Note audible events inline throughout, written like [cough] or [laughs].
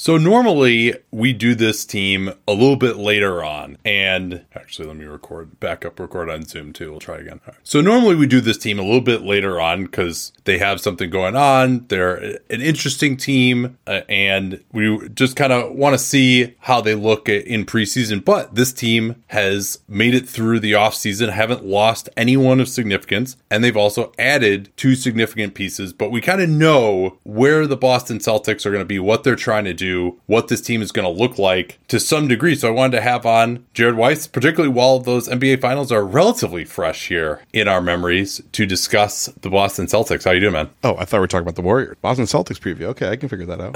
So normally we do this team a little bit later on, and actually let me record back up record on Zoom too. We'll try again. Right. So normally we do this team a little bit later on because they have something going on. They're an interesting team, uh, and we just kind of want to see how they look in preseason. But this team has made it through the offseason, haven't lost anyone of significance, and they've also added two significant pieces. But we kind of know where the Boston Celtics are going to be, what they're trying to do what this team is going to look like to some degree. So I wanted to have on Jared Weiss, particularly while those NBA finals are relatively fresh here in our memories to discuss the Boston Celtics. How you doing, man? Oh, I thought we were talking about the Warriors. Boston Celtics preview. Okay, I can figure that out.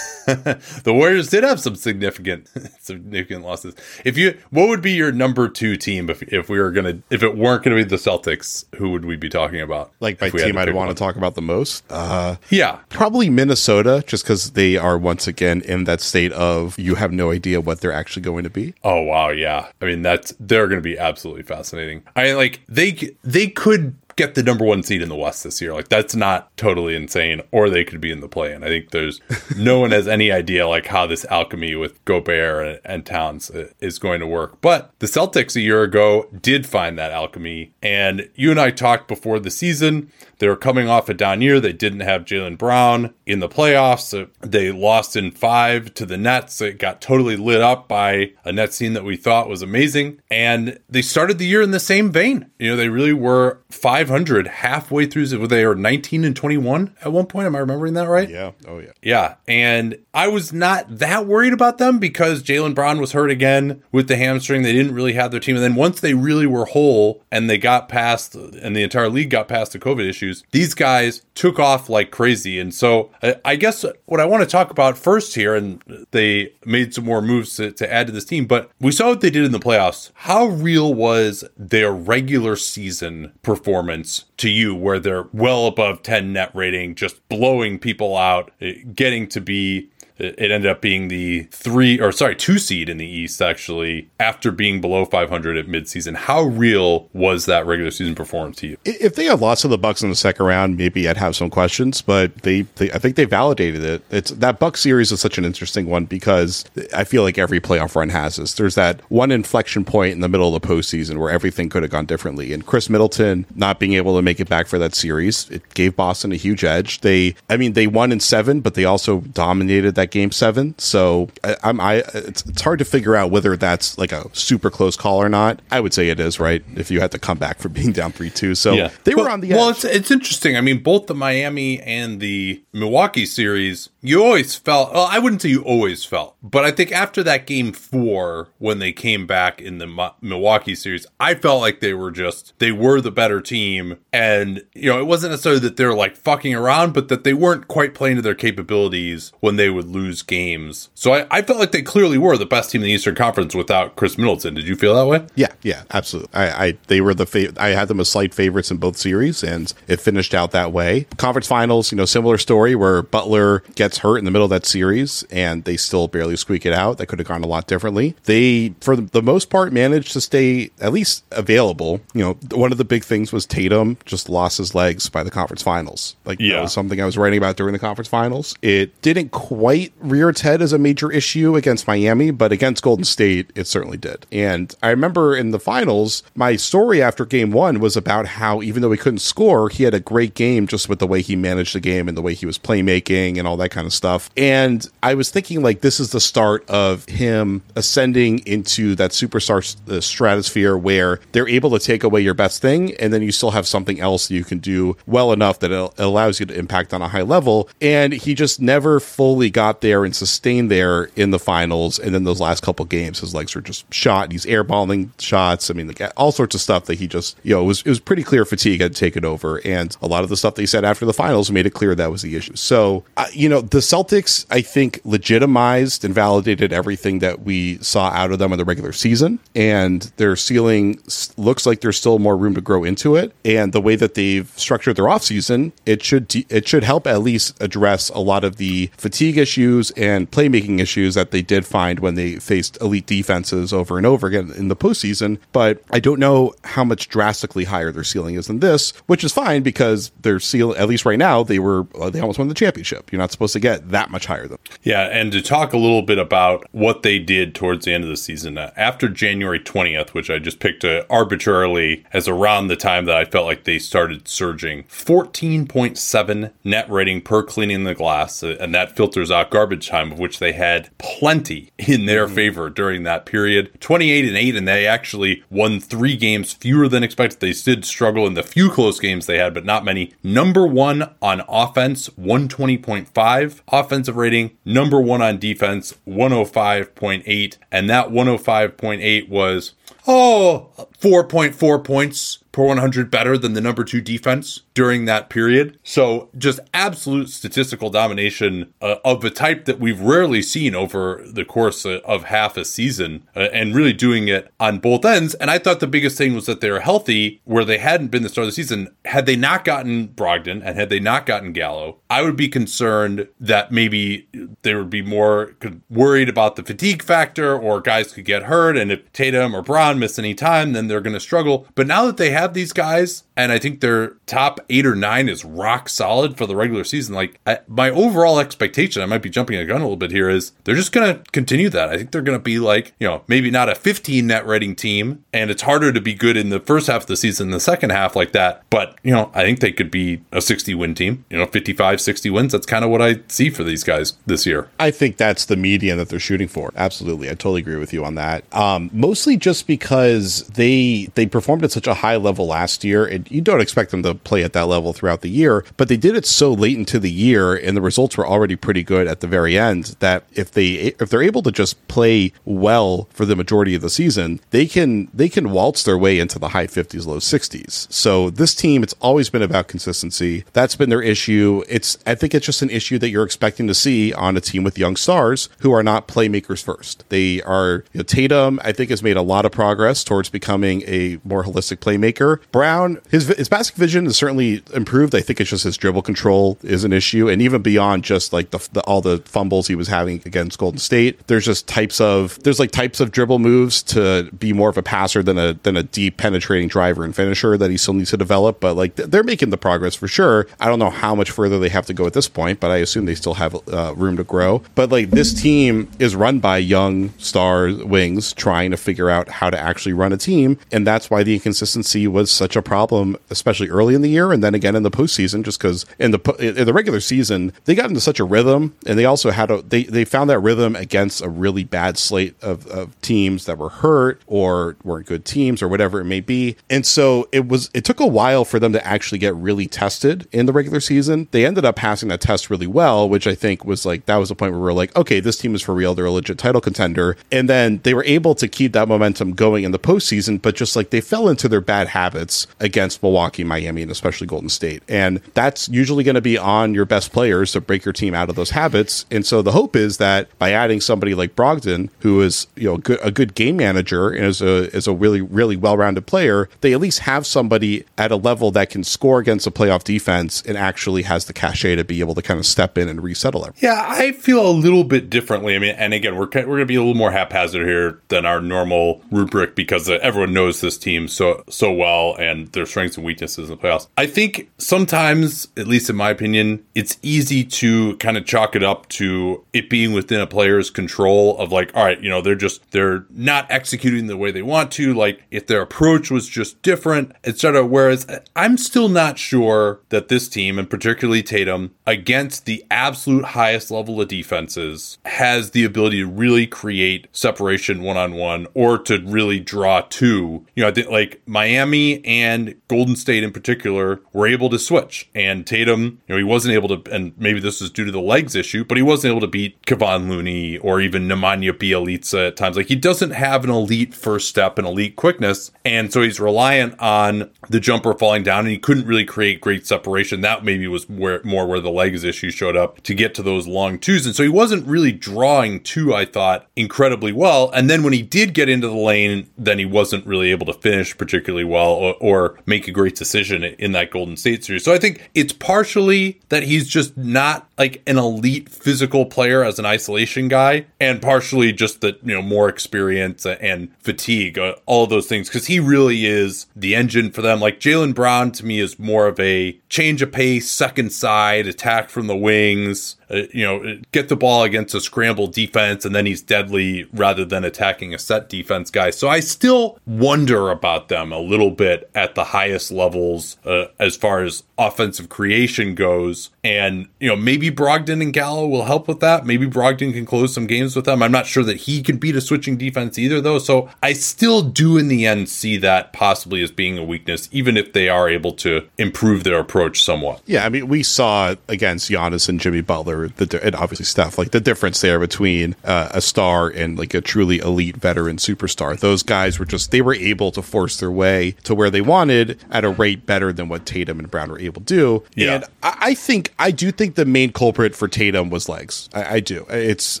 [laughs] the Warriors did have some significant [laughs] significant losses. If you what would be your number 2 team if if we were going to if it weren't going to be the Celtics, who would we be talking about? Like my team I'd want to talk about the most? Uh yeah. Probably Minnesota just cuz they are once again in that state of you have no idea what they're actually going to be. Oh wow, yeah. I mean that's they're going to be absolutely fascinating. I like they they could get the number one seed in the West this year. Like that's not totally insane. Or they could be in the play. And I think there's [laughs] no one has any idea like how this alchemy with Gobert and, and Towns uh, is going to work. But the Celtics a year ago did find that alchemy. And you and I talked before the season. They were coming off a down year. They didn't have Jaylen Brown in the playoffs. They lost in five to the Nets. It got totally lit up by a Nets team that we thought was amazing. And they started the year in the same vein. You know, they really were 500 halfway through. They were 19 and 21 at one point. Am I remembering that right? Yeah. Oh, yeah. Yeah. And I was not that worried about them because Jaylen Brown was hurt again with the hamstring. They didn't really have their team. And then once they really were whole and they got past, and the entire league got past the COVID issues, these guys took off like crazy. And so I guess what I want to talk about first here, and they made some more moves to, to add to this team, but we saw what they did in the playoffs. How real was their regular season performance? performance to you where they're well above 10 net rating, just blowing people out, eh, getting to be it ended up being the three or sorry two seed in the east actually after being below 500 at midseason. How real was that regular season performance to you? If they had lost to the bucks in the second round maybe i'd have some questions but they, they i think they validated it. It's that buck series is such an interesting one because i feel like every playoff run has this. There's that one inflection point in the middle of the postseason where everything could have gone differently. And Khris Middleton not being able to make it back for that series it gave boston a huge edge. They i mean they won in seven but they also dominated that game seven. So I, am I it's, it's hard to figure out whether that's like a super close call or not. I would say it is right if you had to come back from [laughs] being down three two. So yeah. they were on the edge. Well, it's it's interesting. I mean, both the Miami and the Milwaukee series, you always felt. Well, I wouldn't say you always felt, but I think after that game four, when they came back in the Milwaukee series, I felt like they were just they were the better team, and you know it wasn't necessarily that they're like fucking around, but that they weren't quite playing to their capabilities when they would lose games. So I, I, felt like they clearly were the best team in the Eastern Conference without Khris Middleton. Did you feel that way? Yeah, yeah, absolutely. I, I they were the fa- I had them as slight favorites in both series, and it finished out that way. Conference finals, you know, similar story where Butler gets hurt in the middle of that series, and they still barely squeak it out. That could have gone a lot differently. They, for the most part, managed to stay at least available. You know, one of the big things was Tatum just lost his legs by the conference finals. Like yeah. that was something I was writing about during the conference finals. It didn't quite rear its head as a major issue against Miami, but against Golden State, it certainly did. And I remember in the finals, my story after game one was about how even though he couldn't score, he had a great game just with the way he managed the game and the way he was playmaking and all that kind of stuff. And I was thinking, like, this is the start of him ascending into that superstar uh, stratosphere where they're able to take away your best thing and then you still have something else you can do well enough that it allows you to impact on a high level. And he just never fully got there and sustained there in the finals. And then those last couple games, his legs were just shot. He's airballing shots. I mean, like, all sorts of stuff that he just, you know, it was, it was pretty clear fatigue had taken over. And a lot of the stuff they said after the finals made it clear that was the issue. So, uh, you know, the Celtics, I think, legitimized and validated everything that we saw out of them in the regular season. And their ceiling looks like there's still more room to grow into it. And the way that they've structured their offseason, it should de- it should help at least address a lot of the fatigue issues and playmaking issues that they did find when they faced elite defenses over and over again in the postseason. But I don't know how much drastically higher their ceiling is than this, which is fine because their ceiling, at least right now, they were they almost won the championship. You're not supposed to get that much higher than. Yeah, and to talk a little bit about what they did towards the end of the season uh, after January 20th, which I just picked uh, arbitrarily as around the time that I felt like they started surging. 14.7 net rating per cleaning the glass, uh, and that filters out garbage time, of which they had plenty in their mm-hmm. favor during that period. 28 and 8, and they actually won three games fewer than expected. They did struggle in the few close games they had, but not many. Number one on offense, 120.5 offensive rating. Number one on defense, 105.8. And that 105.8 was, oh, 4.4 points per 100 better than the number two defense during that period. So just absolute statistical domination uh, of a type that we've rarely seen over the course of half a season uh, and really doing it on both ends. And I thought the biggest thing was that they were healthy where they hadn't been the start of the season. Had they not gotten Brogdon and had they not gotten Gallo, I would be concerned that maybe they would be more worried about the fatigue factor or guys could get hurt. And if Tatum or Brown miss any time, then they're going to struggle. But now that they have have these guys, and I think their top eight or nine is rock solid for the regular season. Like I, my overall expectation, I might be jumping a gun a little bit here, is they're just going to continue that. I think they're going to be like, you know, maybe not a 15 net rating team, and it's harder to be good in the first half of the season, the second half like that. But, you know, I think they could be a 60 win team, you know, 55, 60 wins. That's kind of what I see for these guys this year. I think that's the median that they're shooting for. Absolutely. I totally agree with you on that. Um, mostly just because they, they performed at such a high level level last year, you don't expect them to play at that level throughout the year. But they did it so late into the year, and the results were already pretty good at the very end. That if they if they're able to just play well for the majority of the season, they can they can waltz their way into the high fifties, low sixties. So this team, it's always been about consistency. That's been their issue. It's I think it's just an issue that you're expecting to see on a team with young stars who are not playmakers first. They are you know, Tatum. I think has made a lot of progress towards becoming a more holistic playmaker Brown, his his basic vision is certainly improved. I think it's just his dribble control is an issue, and even beyond just like the, the, all the fumbles he was having against Golden State, there's just types of there's like types of dribble moves to be more of a passer than a than a deep penetrating driver and finisher that he still needs to develop. But like they're making the progress for sure. I don't know how much further they have to go at this point, but I assume they still have uh, room to grow. But like this team is run by young star wings trying to figure out how to actually run a team, and that's why the inconsistency was such a problem, especially early in the year, and then again in the postseason, just because in the in the regular season they got into such a rhythm, and they also had a they they found that rhythm against a really bad slate of, of teams that were hurt or weren't good teams or whatever it may be, and so it was it took a while for them to actually get really tested in the regular season. They ended up passing that test really well, which I think was like that was the point where we are like, okay, this team is for real, they're a legit title contender, and then they were able to keep that momentum going in the postseason, but just like they fell into their bad habits habits against Milwaukee, Miami, and especially Golden State. And that's usually going to be on your best players to break your team out of those habits. And so the hope is that by adding somebody like Brogdon, who is you know good, a good game manager and is a is a really really well rounded player, they at least have somebody at a level that can score against a playoff defense and actually has the cachet to be able to kind of step in and resettle it. Yeah, I feel a little bit differently. I mean, and again, we're we're going to be a little more haphazard here than our normal rubric because uh, everyone knows this team so so well and their strength strengths and weaknesses in the playoffs. I think sometimes, at least in my opinion, it's easy to kind of chalk it up to it being within a player's control of like, all right, you know, they're just they're not executing the way they want to. Like if their approach was just different, etc. Whereas uh, I'm still not sure that this team, and particularly Tatum, against the absolute highest level of defenses, has the ability to really create separation one on one or to really draw two. You know, I think like Miami and Golden State in particular were able to switch. And Tatum, you know, he wasn't able to, and maybe this is due to the legs issue, but he wasn't able to beat Kevon Looney or even Nemanja Bjelica at times. Like he doesn't have an elite first step and elite quickness. And so he's reliant on the jumper falling down and he couldn't really create great separation. That maybe was where more where the legs issue showed up to get to those long twos. And so he wasn't really drawing two, I thought, incredibly well. And then when he did get into the lane, then he wasn't really able to finish particularly well or, or make a great decision in that Golden State series. So I think it's partially that he's just not like an elite physical player as an isolation guy, and partially just that, you know, more experience and fatigue, uh, all those things, because he really is the engine for them. Like Jaylen Brown to me is more of a change of pace, second side, attack from the wings, uh, you know, get the ball against a scramble defense, and then he's deadly rather than attacking a set defense guy. So I still wonder about them a little bit at the highest levels uh, as far as offensive creation goes. And, you know, maybe Brogdon and Gallo will help with that. Maybe Brogdon can close some games with them. I'm not sure that he can beat a switching defense either, though. So I still do in the end see that possibly as being a weakness, even if they are able to improve their approach somewhat. Yeah, I mean, we saw against Giannis and Jimmy Butler, the, and obviously Steph, like the difference there between uh, a star and like a truly elite veteran superstar. Those guys were just, they were able to force their way to where they wanted at a rate better than what Tatum and Brown were able to do. Yeah. And I, I think, I do think the main culprit for Tatum was legs. I, I do. It's,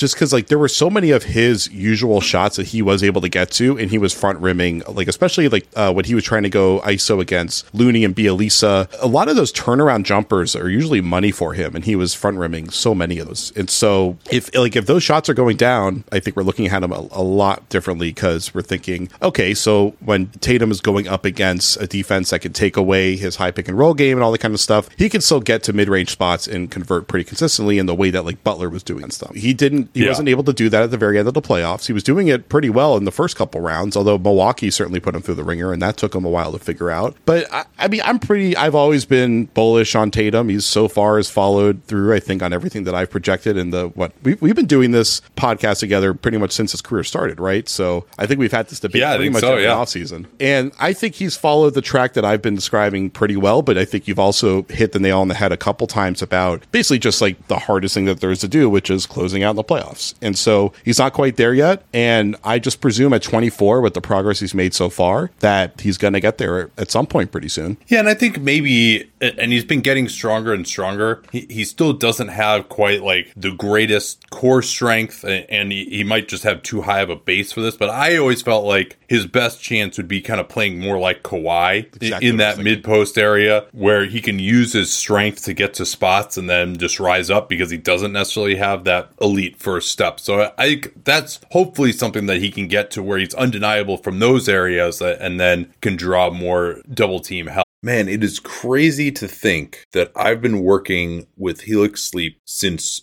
just because like there were so many of his usual shots that he was able to get to, and he was front rimming, like especially like uh, when he was trying to go ISO against Looney and Bjelica. A lot of those turnaround jumpers are usually money for him, and he was front rimming so many of those. And so if like if those shots are going down, I think we're looking at him a, a lot differently because we're thinking, okay, so when Tatum is going up against a defense that can take away his high pick and roll game and all that kind of stuff, he can still get to mid range spots and convert pretty consistently in the way that like Butler was doing and stuff. He didn't he yeah. wasn't able to do that at the very end of the playoffs. He was doing it pretty well in the first couple rounds, although Milwaukee certainly put him through the ringer, and that took him a while to figure out. But I, I mean, I'm pretty. I've always been bullish on Tatum. He's so far has followed through. I think on everything that I've projected. In the what we, we've been doing this podcast together pretty much since his career started, right? So I think we've had this debate yeah, pretty much so, every yeah. offseason. And I think he's followed the track that I've been describing pretty well. But I think you've also hit the nail on the head a couple times about basically just like the hardest thing that there is to do, which is closing out in the playoffs. And so he's not quite there yet. And I just presume at 24, with the progress he's made so far, that he's going to get there at some point pretty soon. Yeah. And I think maybe, and he's been getting stronger and stronger. He, he still doesn't have quite like the greatest core strength, and he, he might just have too high of a base for this. But I always felt like his best chance would be kind of playing more like Kawhi exactly in that mid post area where he can use his strength to get to spots and then just rise up because he doesn't necessarily have that elite first step. So I that's hopefully something that he can get to where he's undeniable from those areas and then can draw more double team help. Man, it is crazy to think that I've been working with Helix Sleep since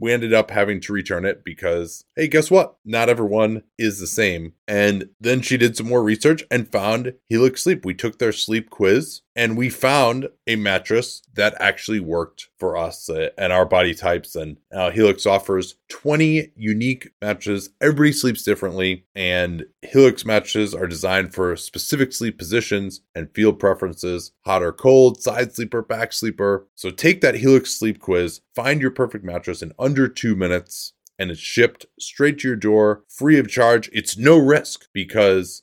we ended up having to return it because, hey, guess what? Not everyone is the same. And then she did some more research and found Helix Sleep. We took their sleep quiz and we found a mattress that actually worked for us uh, and our body types. And uh, Helix offers 20 unique mattresses. Everybody sleeps differently, and Helix mattresses are designed for specific sleep positions and field preferences hot or cold, side sleeper, back sleeper. So take that Helix sleep quiz, find your perfect mattress in under two minutes and it's shipped straight to your door free of charge. It's no risk because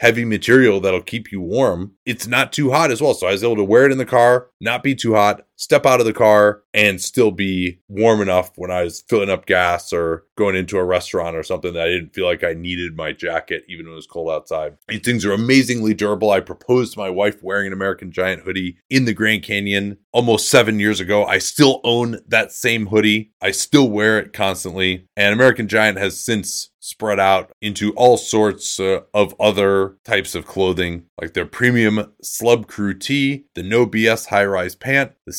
heavy material that'll keep you warm. It's not too hot as well. So I was able to wear it in the car, not be too hot, step out of the car, and still be warm enough when I was filling up gas or going into a restaurant or something that I didn't feel like I needed my jacket even when it was cold outside. These things are amazingly durable. I proposed to my wife wearing an American Giant hoodie in the Grand Canyon almost seven years ago. I still own that same hoodie. I still wear it constantly. And American Giant has since spread out into all sorts uh, of other types of clothing, like their premium Slub Crew tee, the No BS high rise pant, the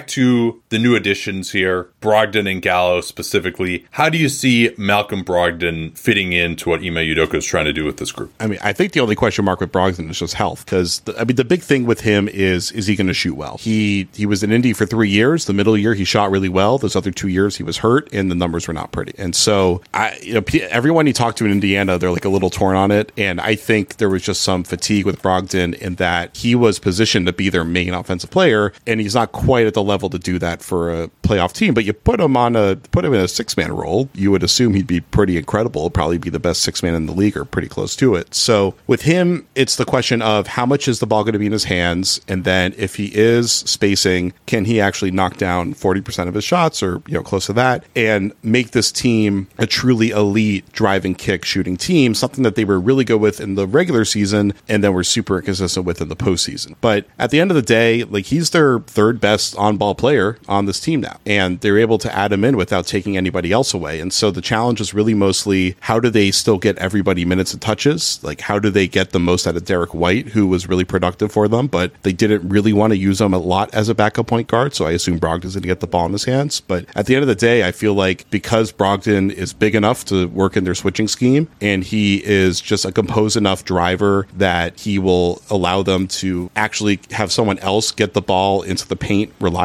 to the new additions here, Brogdon and Gallo specifically. How do you see Malcolm Brogdon fitting into what Ime Udoka is trying to do with this group? I mean, I think the only question mark with Brogdon is just health, because I mean, the big thing with him is is he going to shoot well? He he was in Indy for three years. The middle year he shot really well. Those other two years he was hurt, and the numbers were not pretty. And so I, you know, everyone he talked to in Indiana, they're like a little torn on it. And I think there was just some fatigue with Brogdon in that he was positioned to be their main offensive player, and he's not quite at the level to do that for a playoff team. But you put him on a put him in a six man role, you would assume he'd be pretty incredible. Probably be the best six man in the league or pretty close to it. So with him, it's the question of how much is the ball going to be in his hands, and then if he is spacing, can he actually knock down forty percent of his shots or you know close to that, and make this team a truly elite driving kick shooting team, something that they were really good with in the regular season, and then were super inconsistent with in the postseason. But at the end of the day, like he's their third best on ball player on this team now, and they're able to add him in without taking anybody else away. And so the challenge is really mostly how do they still get everybody minutes and touches? Like how do they get the most out of Derrick White, who was really productive for them, but they didn't really want to use him a lot as a backup point guard. So I assume Brogdon's going to get the ball in his hands. But at the end of the day, I feel like because Brogdon is big enough to work in their switching scheme, and he is just a composed enough driver that he will allow them to actually have someone else get the ball into the paint reliably,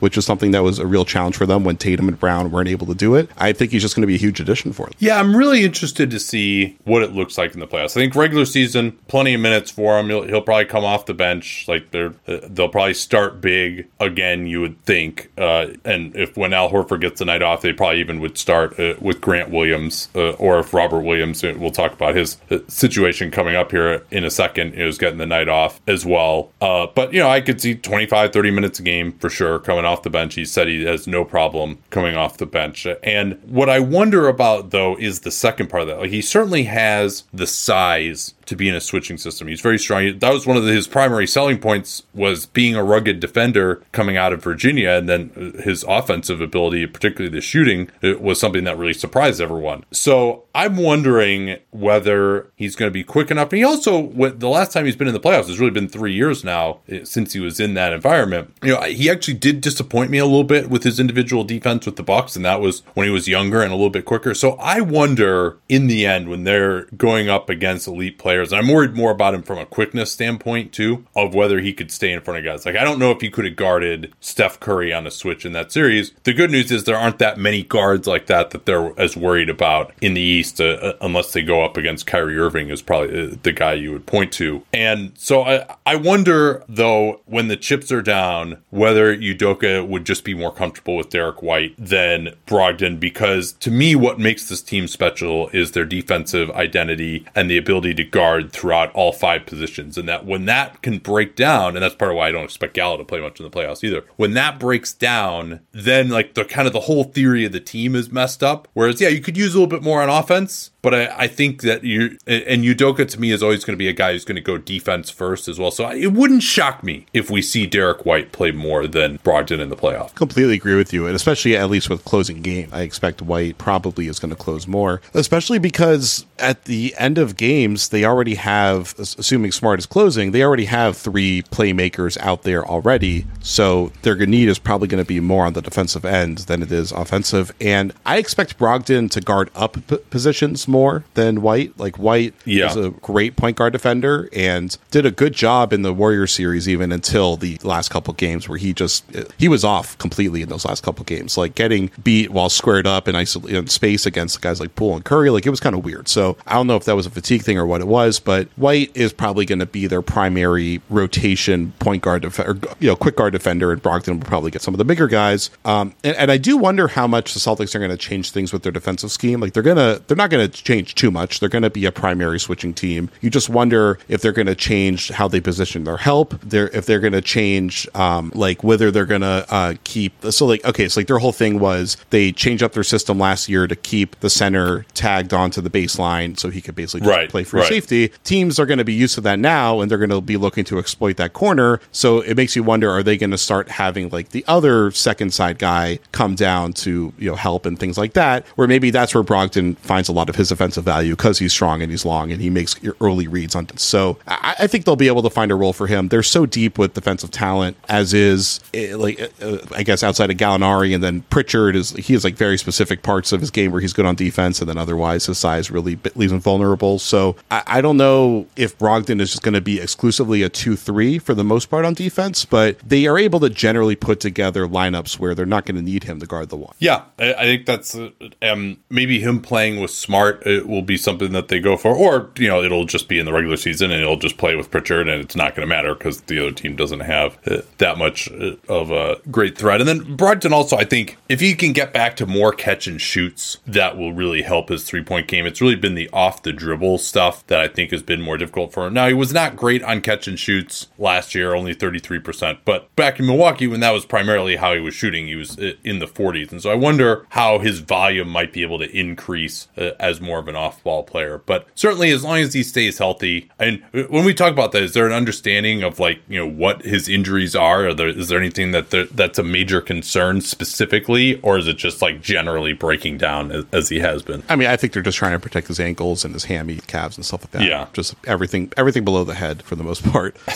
which is something that was a real challenge for them when Tatum and Brown weren't able to do it. I think he's just going to be a huge addition for them. Yeah, I'm really interested to see what it looks like in the playoffs. I think regular season, plenty of minutes for him. He'll, he'll probably come off the bench. Like they're they'll probably start big again. You would think, uh, and if when Al Horford gets the night off, they probably even would start uh, with Grant Williams, uh, or if Robert Williams. Uh, we'll talk about his uh, situation coming up here in a second. Is getting the night off as well. Uh, but you know, I could see 25, 30 minutes a game for sure coming off the bench. He said he has no problem coming off the bench. And what I wonder about though is the second part of that. Like he certainly has the size to be in a switching system. He's very strong. That was one of his primary selling points was being a rugged defender coming out of Virginia, and then his offensive ability, particularly the shooting, was something that really surprised everyone. So I'm wondering whether he's going to be quick enough. And he also, the last time he's been in the playoffs, has really been three years now eh, since he was in that environment. You know, he actually did disappoint me a little bit with his individual defense with the Bucks, and that was when he was younger and a little bit quicker. So I wonder in the end when they're going up against elite players, I'm worried more about him from a quickness standpoint too, of whether he could stay in front of guys. Like I don't know if he could have guarded Steph Curry on a switch in that series. The good news is there aren't that many guards like that that they're as worried about in the East, uh, uh unless they go up against Kyrie Irving, is probably uh, the guy you would point to. And so I, I wonder though when the chips are down whether Udoka would just be more comfortable with Derrick White than Brogdon because to me what makes this team special is their defensive identity and the ability to guard throughout all five positions. And that when that can break down, and that's part of why I don't expect Gallo to play much in the playoffs either. When that breaks down, then like the kind of the whole theory of the team is messed up. Whereas, yeah, you could use a little bit more on offense, but I, I think that you and Udoka to me is always going to be a guy who's going to go defense first as well. So it wouldn't shock me if we see Derrick White play more than Brogdon in the playoff. Completely agree with you, and especially at least with closing game, I expect White probably is going to close more, especially because at the end of games they already have, assuming Smart is closing, they already have three playmakers out there already. So their need is probably going to be more on the defensive end than it is offensive, and I expect Brogdon to guard up p- positions more than White. Like White yeah. is a great point guard defender and did a good job in the Warrior series even until the last couple games where he just he was off completely in those last couple games. Like getting beat while squared up in, isol- in space against guys like Poole and Curry, like it was kind of weird. So I don't know if that was a fatigue thing or what it was, but White is probably going to be their primary rotation point guard defender, you know, quick guard defender, and Brogdon will probably get some of the bigger guys. Um, and, and I do wonder how much the Celtics are going to change things with their defensive scheme. Like they're gonna they're not going to change too much. They're going to be a primary switching team. You just wonder if they're going to change how they position their help. They're if they're going to change um, like whether they're going to uh, keep. So like okay, so like their whole thing was they changed up their system last year to keep the center tagged onto the baseline so he could basically right, play for right. safety. Teams are going to be used to that now, and they're going to be looking to exploit that corner. So it makes you wonder: Are they going to start having like the other second side guy come down to you know help and things like that? Where maybe that's where Brogdon finds a lot of his offensive value because he's strong and he's long and he makes early reads on. So I, I, think they'll be able to find a role for him. They're so deep with defensive talent, as is eh, like uh, I guess outside of Gallinari and then Pritchard is he has like very specific parts of his game where he's good on defense and then otherwise his size really leaves him vulnerable. So I, I don't know if Brogdon is just going to be exclusively a two three for the most part on defense, but they are able to generally put together lineups where they're not going to need him to guard the one. Yeah, I, I think that's uh, um, maybe him playing with Smart it will be something that they go for, or you know, it'll just be in the regular season and it'll just play with Pritchard, and it's not going to matter because the other team doesn't have uh, that much uh, of a great threat. And then Brogdon also, I think, if he can get back to more catch and shoots, that will really help his three point game. It's really been the off the dribble stuff that I think has been more difficult for him. Now he was not great on catch and shoots last year, only thirty three percent, but back in Milwaukee when that was primarily how he was shooting, he was uh, in the forties, and so I wonder how his volume might be able to increase uh, as more of an off ball player. But certainly, as long as he stays healthy, and when we talk about that, is there an understanding of like you know what his injuries are? Are there is there anything that there, that's a major concern specifically, or is it just like generally breaking down as, as, he has been? I mean, I think they're just trying to protect his ankles and his hammy calves and stuff like that. Yeah, just everything everything below the head for the most part. [laughs]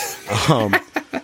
Um,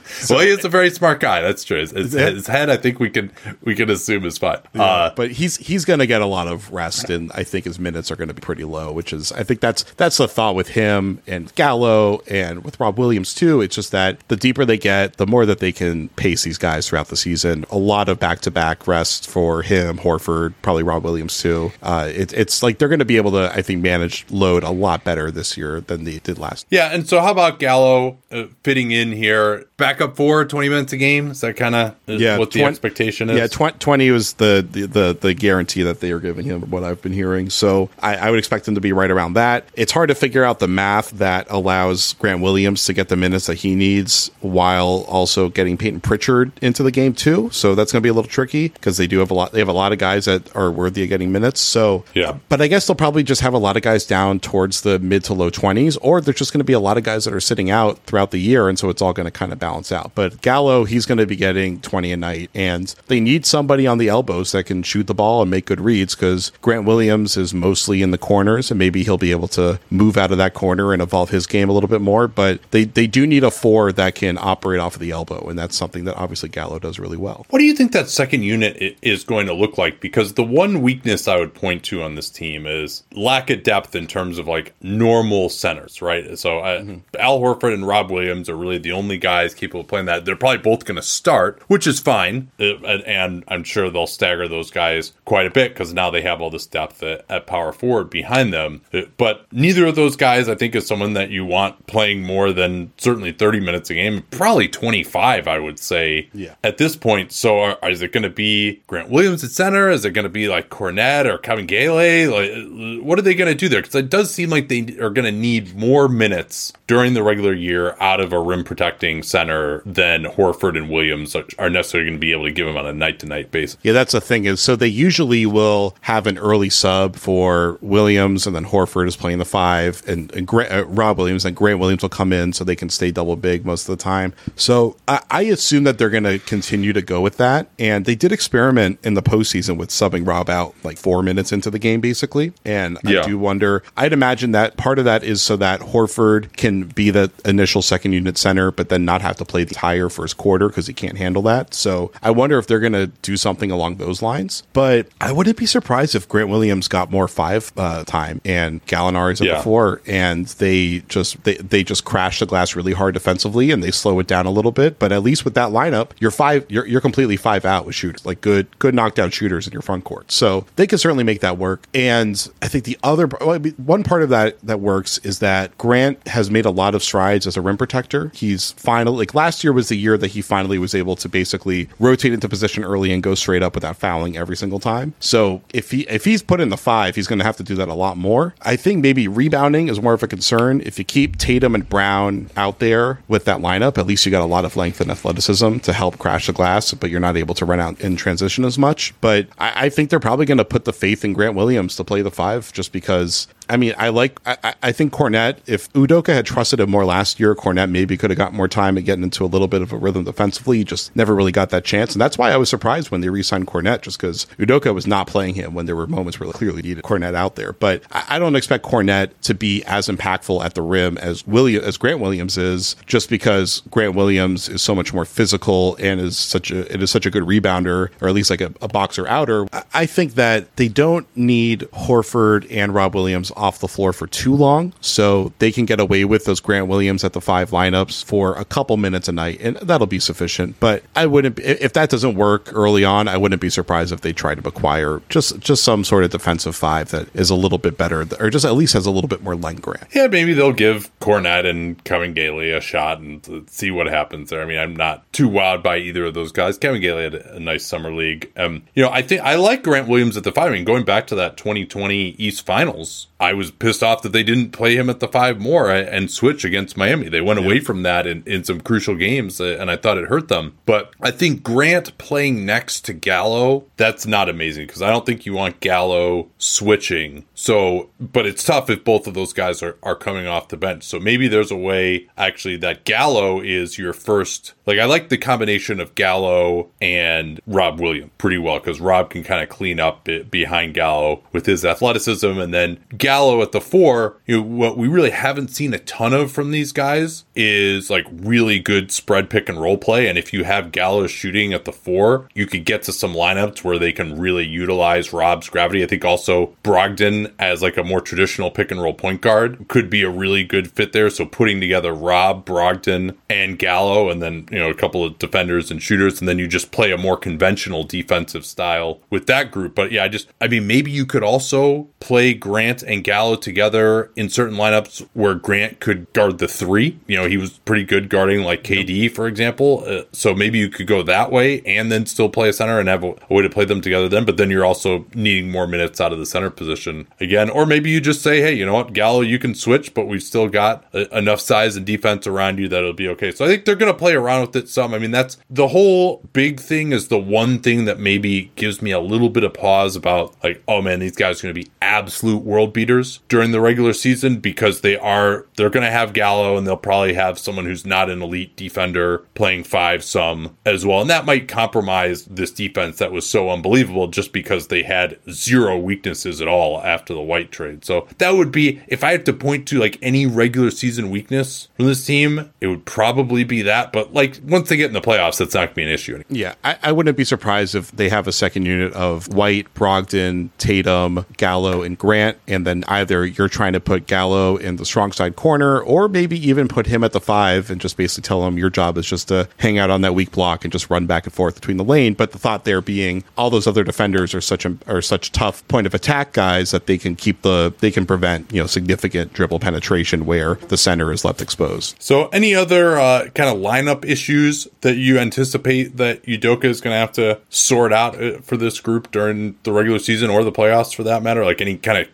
so, [laughs] well, he's a very smart guy. That's true. His, his, his, head, I think we can we can assume is fine. Yeah, uh, but he's he's going to get a lot of rest, and I think his minutes are going to be pretty low. Which is, I think that's that's the thought with him and Gallo and with Rob Williams too. It's just that the deeper they get, the more that they can pace these guys throughout the season. A lot of back to back rest for him, Horford, probably Rob Williams too. Uh, it, it's like they're going to be able to, I think, manage load a lot better this year than they did last. Yeah, and so how about Gallo uh, fitting in here? Back backup four, 20 minutes a game. Is that kind of Yeah, what the expectation is? Yeah, tw- twenty was the, the the the guarantee that they are giving him. What I've been hearing, so I, I would expect him to be right around that. It's hard to figure out the math that allows Grant Williams to get the minutes that he needs while also getting Payton Pritchard into the game too. So that's going to be a little tricky because they do have a lot. They have a lot of guys that are worthy of getting minutes. So Yeah. but I guess they'll probably just have a lot of guys down towards the mid to low 20s, or there's just going to be a lot of guys that are sitting out throughout the year. And so it's all going to kind of balance out. But Gallo, he's going to be getting 20 a night. And they need somebody on the elbows that can shoot the ball and make good reads because Grant Williams is mostly in the corners and maybe he'll be able to move out of that corner and evolve his game a little bit more. But they, they do need a four that can operate off of the elbow. And that's something that obviously Gallo does really well. What do you think that second unit is going to look like? Because the one weakness I would point to on this team is lack of depth in terms of like normal centers, right? So uh, Al Horford and Rob Williams are really the only guys of playing that. They're probably both going to start, which is fine, uh, and, I'm sure they'll stagger those guys quite a bit because now they have all this depth at, at power forward behind them. Uh, But neither of those guys, I think, is someone that you want playing more than certainly 30 minutes a game, probably 25, I would say Yeah. at this point. So are, is it going to be Grant Williams at center? Is it going to be like Kornet or Kabengele? Like, what are they going to do there? Because it does seem like they are going to need more minutes during the regular year out of a rim protecting center than Horford and Williams are necessarily going to be able to give them on a night to night basis. Yeah, that's the thing is so they usually will have an early sub for Williams, and then Horford is playing the five, and, and uh, Rob Williams and Grant Williams will come in so they can stay double big most of the time. So I, I assume that they're going to continue to go with that, and they did experiment in the postseason with subbing Rob out like four minutes into the game, basically. And Yeah. I do wonder. I'd imagine that part of that is so that Horford can be the initial second unit center, but then not have to play the entire first quarter because he can't handle that. So I wonder if they're going to do something along those lines. But I wouldn't be surprised if Grant Williams got more five uh, time and Gallinari's at Yeah. the four, and they just they, they just crash the glass really hard defensively and they slow it down a little bit. But at least with that lineup, you're five you're, you're completely five out with shooters, like good good knockdown shooters in your front court. So they can certainly make that work. And I think the other well, I mean, one part of that that works is that Grant has made a lot of strides as a rim protector. He's finally like last year was the year that he finally was able to basically rotate into position early and go straight up without fouling every single time. So if he if he's put in the five, he's going to have to do that a lot more. I think maybe rebounding is more of a concern. If you keep Tatum and Brown out there with that lineup, at least you got a lot of length and athleticism to help crash the glass, but you're not able to run out in transition as much. But I, I think they're probably going to put the faith in Grant Williams to play the five just because I mean, I like. I, I- think Kornet. If Udoka had trusted him more last year, Kornet maybe could have got more time and getting into a little bit of a rhythm defensively. He just never really got that chance, and that's why I was surprised when they re-signed Kornet, just because Udoka was not playing him when there were moments where they clearly needed Kornet out there. But I, I don't expect Kornet to be as impactful at the rim as William as Grant Williams is, just because Grant Williams is so much more physical and is such a it is such a good rebounder, or at least like a, a boxer outer. I- I think that they don't need Horford and Rob Williams off the floor for too long, so they can get away with those Grant Williams at the five lineups for a couple minutes a night, and that'll be sufficient. But I wouldn't if that doesn't work early on. I wouldn't be surprised if they try to acquire just just some sort of defensive five that is a little bit better, or just at least has a little bit more length. Grant. Yeah, maybe they'll give Kornet and Kabengele a shot and see what happens there. I mean, I'm not too wowed by either of those guys. Kabengele had a nice summer league. Um, you know, I think I like Grant Williams at the five. I mean, going back to that 2020 East Finals, I was pissed off that they didn't play him at the five more and switch against Miami. They went away from that in, in some crucial games, uh, and I thought it hurt them. But I think Grant playing next to Gallo, that's not amazing because I don't think you want Gallo switching. So, but it's tough if both of those guys are, are coming off the bench. So maybe there's a way actually that Gallo is your first. Like, I like the combination of Gallo and Rob Williams pretty well because Rob can kind of clean up behind Gallo with his athleticism. And then Gallo at the four, you know, what we really haven't seen a ton of from these guys is like really good spread pick and roll play. And if you have Gallo shooting at the four, you could get to some lineups where they can really utilize Rob's gravity. I think also Brogdon as like a more traditional pick and roll point guard could be a really good fit there. So putting together Rob, Brogdon, and Gallo, and then, you know, a couple of defenders and shooters, and then you just play a more conventional defensive style with that group. But yeah, I just, I mean, maybe you could also play Grant and and Gallo together in certain lineups where Grant could guard the three. You know, he was pretty good guarding like KD, for example. Uh, so maybe you could go that way and then still play a center and have a, a way to play them together then. But then you're also needing more minutes out of the center position again. Or maybe you just say, hey, you know what, Gallo, you can switch, but we've still got a, enough size and defense around you that it'll be okay. So I think they're going to play around with it some. I mean, that's the whole big thing is the one thing that maybe gives me a little bit of pause about like, oh man, these guys are going to be absolute world beaters during the regular season because they are, they're going to have Gallo and they'll probably have someone who's not an elite defender playing five some as well. And that might compromise this defense that was so unbelievable just because they had zero weaknesses at all after the White trade. So that would be, if I had to point to like any regular season weakness from this team, it would probably be that. But like once they get in the playoffs, that's not going to be an issue. Anymore. Yeah, I, I, wouldn't be surprised if they have a second unit of White, Brogdon, Tatum, Gallo, and Grant, and then either you're trying to put Gallo in the strong side corner, or maybe even put him at the five and just basically tell him your job is just to hang out on that weak block and just run back and forth between the lane. But the thought there being all those other defenders are such a, are such tough point of attack guys that they can keep the they can prevent you know significant dribble penetration where the center is left exposed. So any other uh, kind of lineup issues that you anticipate that Udoka is going to have to sort out uh, for this group during the regular season or the playoffs for that matter? Like any kind of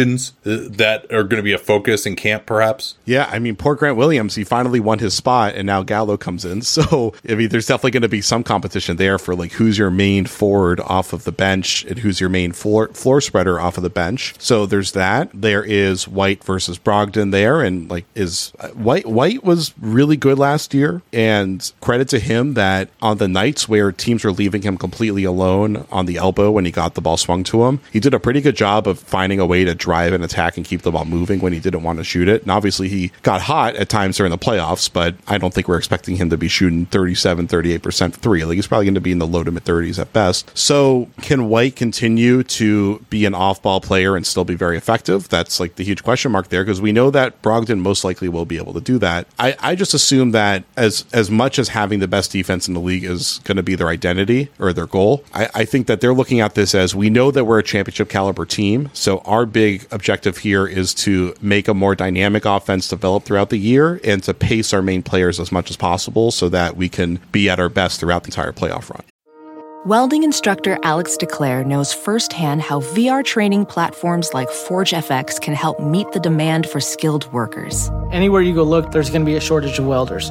uh, that are going to be a focus in camp, perhaps? Yeah, I mean, poor Grant Williams, he finally won his spot, and now Gallo comes in. [laughs] So I mean, there's definitely going to be some competition there for like who's your main forward off of the bench and who's your main floor floor spreader off of the bench. So there's that. There is White versus Brogdon there, and like is uh, White White was really good last year, and credit to him that on the nights where teams were leaving him completely alone on the elbow when he got the ball swung to him, he did a pretty good job of finding a way to drive and attack and keep the ball moving when he didn't want to shoot it. And obviously he got hot at times during the playoffs, but I don't think we're expecting him to be shooting 37, 38% three. Like he's probably going to be in the low to mid 30s at best. So can White continue to be an off ball player and still be very effective? That's like the huge question mark there because we know that Brogdon most likely will be able to do that. I, I just assume that as as much as having the best defense in the league is going to be their identity or their goal, I, I think that they're looking at this as we know that we're a championship caliber team. So our big objective here is to make a more dynamic offense develop throughout the year and to pace our main players as much as possible so that we can be at our best throughout the entire playoff run. Welding instructor Alex DeClaire knows firsthand how VR training platforms like ForgeFX can help meet the demand for skilled workers. Anywhere you go look, there's going to be a shortage of welders.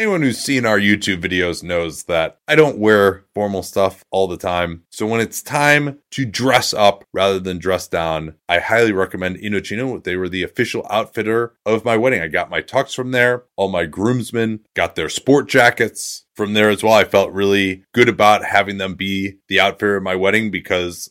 Anyone who's seen our YouTube videos knows that I don't wear formal stuff all the time. So when it's time to dress up rather than dress down, I highly recommend Indochino. They were the official outfitter of my wedding. I got my tux from there. All my groomsmen got their sport jackets from there as well. I felt really good about having them be the outfitter of my wedding because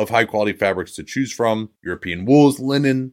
of high quality fabrics to choose from European wools, linen,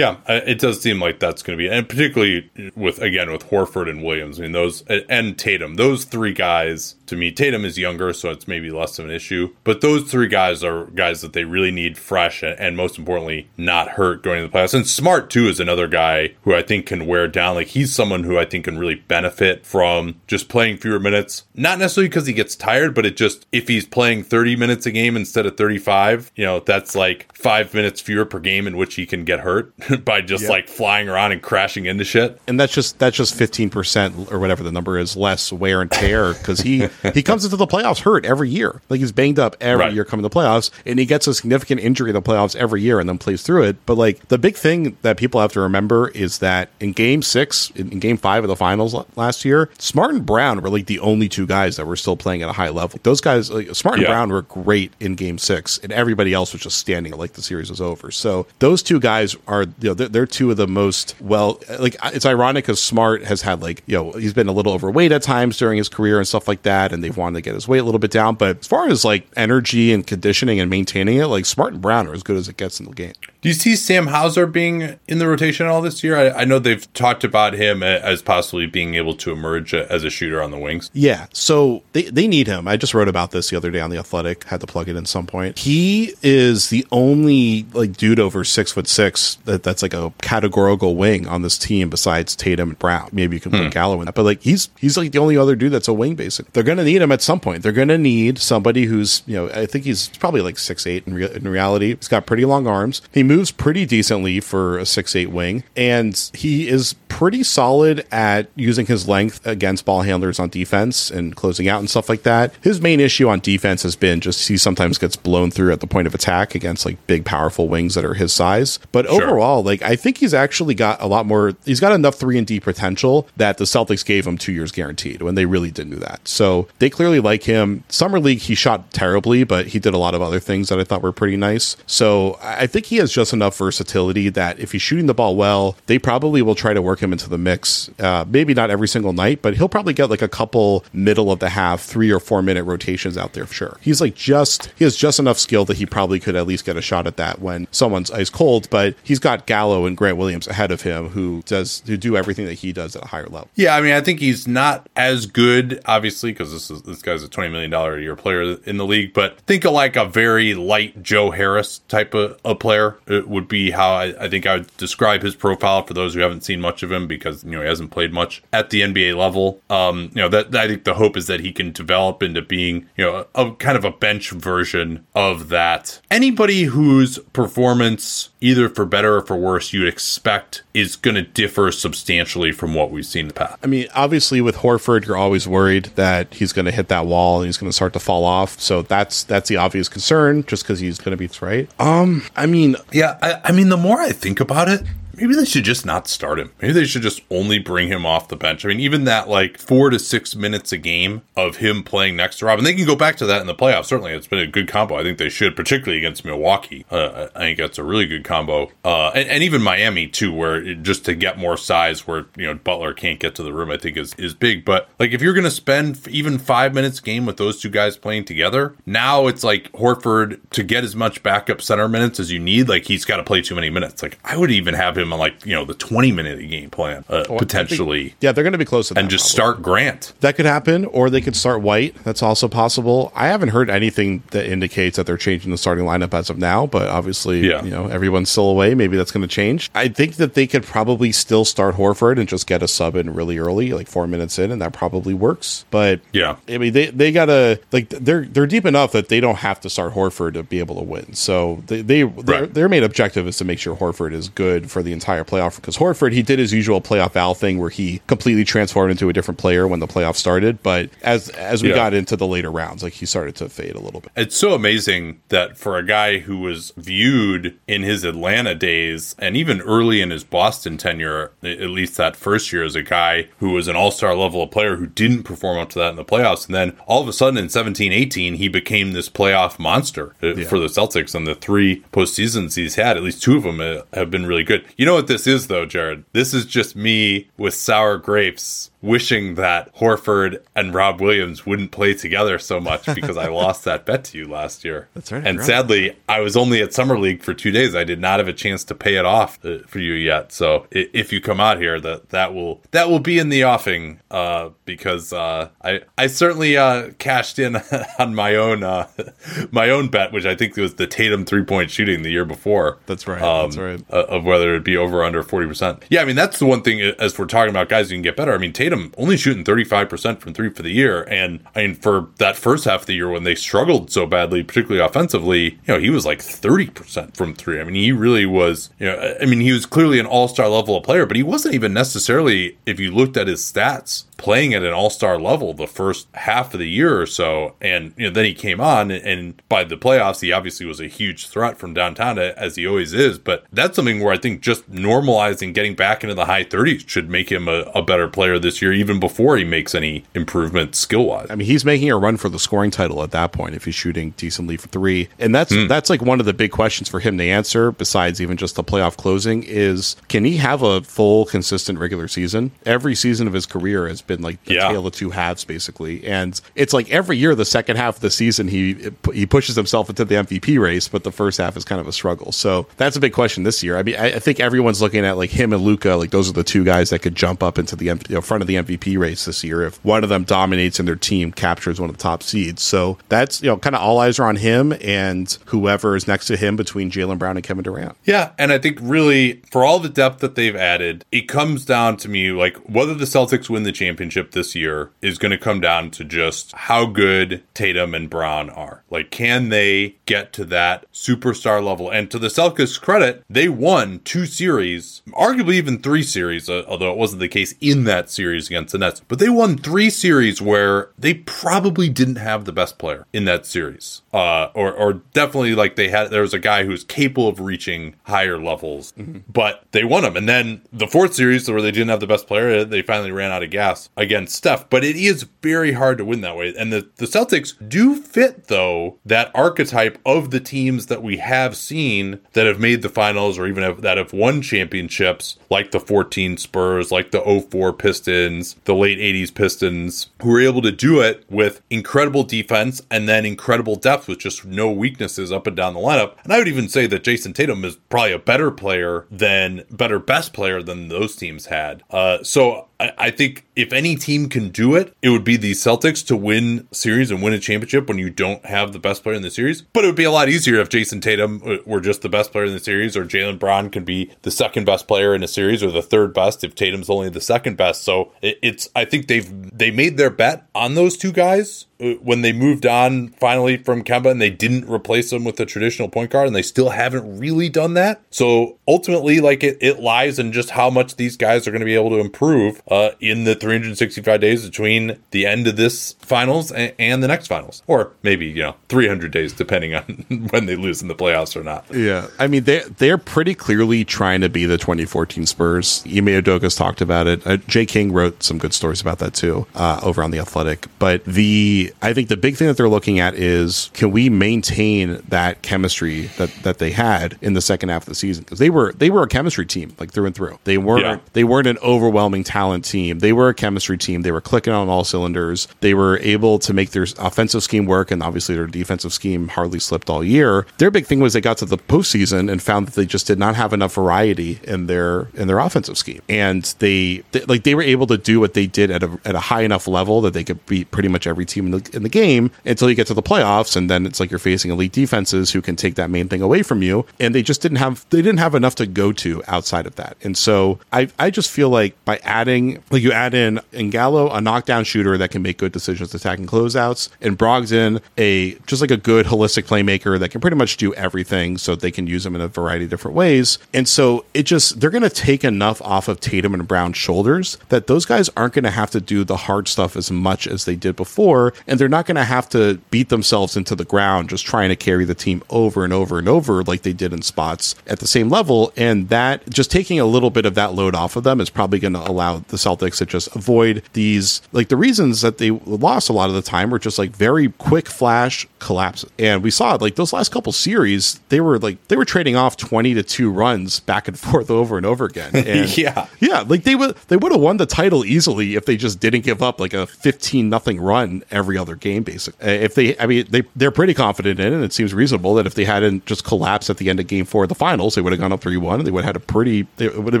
Yeah, it does seem like that's going to be, and particularly with again with Horford and Williams. I mean, those and Tatum, those three guys. To me, Tatum is younger, so it's maybe less of an issue. But those three guys are guys that they really need fresh and, and most importantly, not hurt going into the playoffs. And Smart too is another guy who I think can wear down. Like he's someone who I think can really benefit from just playing fewer minutes. Not necessarily because he gets tired, but it just if he's playing 30 minutes a game instead of 35, you know, that's like five minutes fewer per game in which he can get hurt [laughs] [laughs] by just yep. like flying around and crashing into shit. And that's just that's just 15% or whatever the number is less wear and tear because he [laughs] he comes into the playoffs hurt every year. Like he's banged up every right. year coming to the playoffs, and he gets a significant injury in the playoffs every year and then plays through it. But like the big thing that people have to remember is that in game six, in, in game five of the finals last year, Smart and Brown were like the only two guys that were still playing at a high level. Those guys, like, Smart and yeah. Brown, were great in game six, and everybody else was just standing like the series was over. So those two guys are, you know, they're, they're two of the most well, like it's ironic because Smart has had like, you know, he's been a little overweight at times during his career and stuff like that, and they've wanted to get his weight a little bit down. But as far as like energy and conditioning and maintaining it, like Smart and Brown are as good as it gets in the game. Do you see Sam Hauser being in the rotation all this year? I, I, know they've talked about him as possibly being able to emerge as a shooter on the wings. Yeah, so they, they need him. I just wrote about this the other day on the Athletic. Had to plug it in some point. He is the only like dude over six foot six that that's like a categorical wing on this team besides Tatum and Brown. Maybe you can put hmm. Gallo in that, but like he's he's like the only other dude that's a wing. Basically, they're going to need him at some point. They're going to need somebody who's you know I think he's probably like six eight in, re- in reality. He's got pretty long arms. He moves pretty decently for a six eight wing, and he is pretty solid at using his length against ball handlers on defense and closing out and stuff like that. His main issue on defense has been just he sometimes gets blown through at the point of attack against like big, powerful wings that are his size. But sure. overall, like I think he's actually got a lot more. He's got enough three and D potential that the Celtics gave him two years guaranteed when they really didn't do that. So they clearly like him. Summer league, he shot terribly, but he did a lot of other things that I thought were pretty nice. So I think he has just enough versatility that if he's shooting the ball well, they probably will try to work him into the mix. Uh, maybe not every single night, but he'll probably get like a couple middle of the half, three or four minute rotations out there for sure. He's like just he has just enough skill that he probably could at least get a shot at that when someone's ice cold. But he's got Gallo and Grant Williams ahead of him who does who do everything that he does at a higher level. Yeah, I mean, I think he's not as good, obviously, because this is this guy's a twenty million dollar a year player in the league. But think of like a very light Joe Harris type of a player. It would be how I, I think I would describe his profile for those who haven't seen much of him because you know he hasn't played much at the NBA level. Um, you know that I think the hope is that he can develop into being you know a, a kind of a bench version of that. Anybody whose performance either for better or for worse you'd expect is going to differ substantially from what we've seen in the past. I mean, obviously with Horford, you're always worried that he's going to hit that wall and he's going to start to fall off. So that's that's the obvious concern, just because he's going to be right. Um, I mean, yeah, I, I mean, the more I think about it, maybe they should just not start him. Maybe they should just only bring him off the bench. I mean, even that like four to six minutes a game of him playing next to Robin, they can go back to that in the playoffs. Certainly, it's been a good combo. I think they should, particularly against Milwaukee. Uh, I think that's a really good combo, uh, and, and, even Miami too, where it, just to get more size, where you know Butler can't get to the room, I think is is big. But like if you're going to spend even five minutes game with those two guys playing together, now it's like Horford to get as much backup center minutes as you need. Like he's got to play too many minutes. Like I would even have him on like you know the 20 minute game plan uh, well, potentially. Think, yeah, they're going to be close to that. And just probably. start Grant. That could happen, or they could start White. That's also possible. I haven't heard anything that indicates that they're changing the starting lineup as of now, but obviously, yeah. you know, everyone's still away. Maybe that's going to change. I think that they could probably still start Horford and just get a sub in really early, like four minutes in, and that probably works. But yeah, I mean, they they gotta like they're they're deep enough that they don't have to start Horford to be able to win. So they they right. their, their main objective is to make sure Horford is good for the entire playoff because Horford he did his usual playoff Val thing where he completely transformed into a different player when the playoffs started. But as as we yeah. got into the later rounds, like he started to fade a little bit. It's so amazing that for a guy who was viewed in his Atlanta days and even early in his Boston tenure, at least that first year, as a guy who was an all star level of player who didn't perform up to that in the playoffs, and then all of a sudden in 17 18, he became this playoff monster uh, yeah. for the Celtics. And the three postseasons he's had, at least two of them uh, have been really good. You know what this is, though, Jared? This is just me with sour grapes wishing that Horford and Rob Williams wouldn't play together so much [laughs] because I lost that bet to you last year. That's right, And right. sadly, I was only at Summer League for two days. I did not have a chance to pay it off uh, for you yet. So if you come out here, that that will that will be in the offing uh, because uh, I I certainly uh, cashed in [laughs] on my own uh, [laughs] my own bet, which I think was the Tatum three point shooting the year before. That's right, Um, that's right. Of whether it'd be over or under forty percent. Yeah, I mean that's the one thing uh, as we're talking about guys who can get better. I mean Tatum only shooting thirty five percent from three for the year, and I mean for that first half of the year when they struggled so badly, particularly offensively, you know he was like thirty percent from three. I mean he really was. You know, I mean he was clearly an all star level of player, but he wasn't even necessarily if you looked at his stats playing at an all-star level the first half of the year or so and you know then he came on and by the playoffs he obviously was a huge threat from downtown as he always is but that's something where i think just normalizing getting back into the high 30s should make him a, a better player this year even before he makes any improvement skill-wise I mean, he's making a run for the scoring title at that point if he's shooting decently for three, and that's hmm. that's like one of the big questions for him to answer. Besides even just the playoff closing, is can he have a full, consistent regular season? Every season of his career has been like the Yeah. tale of two halves, basically, and it's like every year the second half of the season he he pushes himself into the MVP race, but the first half is kind of a struggle. So that's a big question this year. I mean, I, I think everyone's looking at like him and Luka, like those are the two guys that could jump up into the you know, front of the MVP race this year if one of them dominates and their team captures one of the top seeds. So that's you know kind of all eyes are on him and whoever is next to him between Jaylen Brown and Kevin Durant. Yeah, and I think really for all the depth that they've added, it comes down to me like whether the Celtics win the championship this year is going to come down to just how good Tatum and Brown are. Like, can they get to that superstar level? And to the Celtics' credit, they won two series, arguably even three series, uh, although it wasn't the case in that series against the Nets. But they won three series where they probably didn't have the best player in that series, uh, or or definitely like they had. There was a guy who was capable of reaching higher levels, but they won them. And then the fourth series where they didn't have the best player, they finally ran out of gas against Steph. But it is very hard to win that way. And the the Celtics do fit though that archetype of the teams that we have seen that have made the finals or even have, that have won championships, like the 14 Spurs, like the 04 Pistons, the late 80s Pistons, who were able to do it with incredible defense and then incredible depth with just no weaknesses up and down the lineup. And I would even say that Jayson Tatum is probably a better player than, better best player than those teams had. Uh, so I, think if any team can do it, it would be the Celtics to win series and win a championship when you don't have the best player in the series. But it would be a lot easier if Jayson Tatum uh, were just the best player in the series, or Jaylen Brown can be the second best player in a series, or the third best if Tatum's only the second best. So it, it's I think they've they made their bet on those two guys when they moved on finally from Kemba and they didn't replace him with a traditional point guard and they still haven't really done that. So ultimately, like it, it lies in just how much these guys are going to be able to improve uh, in the 365 days between the end of this finals and, and the next finals, or maybe you know 300 days depending on [laughs] when they lose in the playoffs or not. Yeah, I mean they they're pretty clearly trying to be the 2014 Spurs. Ime Udoka's talked about it. Uh, Jay King wrote some good stories about that too uh, over on the Athletic. But the I think the big thing that they're looking at is can we maintain that chemistry that that they had in the second half of the season because they were they were a chemistry team like through and through. They weren't Yeah. they weren't an overwhelming talent team. They were a chemistry team. They were clicking on all cylinders. They were able to make their offensive scheme work, and obviously their defensive scheme hardly slipped all year. Their big thing was they got to the postseason and found that they just did not have enough variety in their in their offensive scheme, and they, they like they were able to do what they did at a at a high enough level that they could beat pretty much every team in the, in the game until you get to the playoffs, and then it's like you're facing elite defenses who can take that main thing away from you, and they just didn't have they didn't have enough to go to outside of that, and so I I just feel like by adding like you add in Gallo, a knockdown shooter that can make good decisions attacking closeouts, and Brogdon, a just like a good holistic playmaker that can pretty much do everything, so they can use them in a variety of different ways, and so it just they're going to take enough off of Tatum and Brown's shoulders that those guys aren't going to have to do the hard stuff as much as they did before, and they're not going to have to beat themselves into the ground just trying to carry the team over and over and over like they did in spots at the same level. And that just taking a little bit of that load off of them is probably going to allow the Celtics to just avoid these, like the reasons that they lost a lot of the time were just like very quick flash collapses. And we saw it like those last couple series, they were like, they were trading off 20 to two runs back and [laughs] forth over and over again. [laughs] And yeah. Yeah. Like they would, they would have won the title easily if they just didn't give up like a 15 nothing run every other game, basically. Uh, If they, I mean, they, they're pretty confident in it. And it seems reasonable that if they hadn't just collapsed at the end of game four of the finals, they would have gone up 3 1 and they would have had a pretty, it would have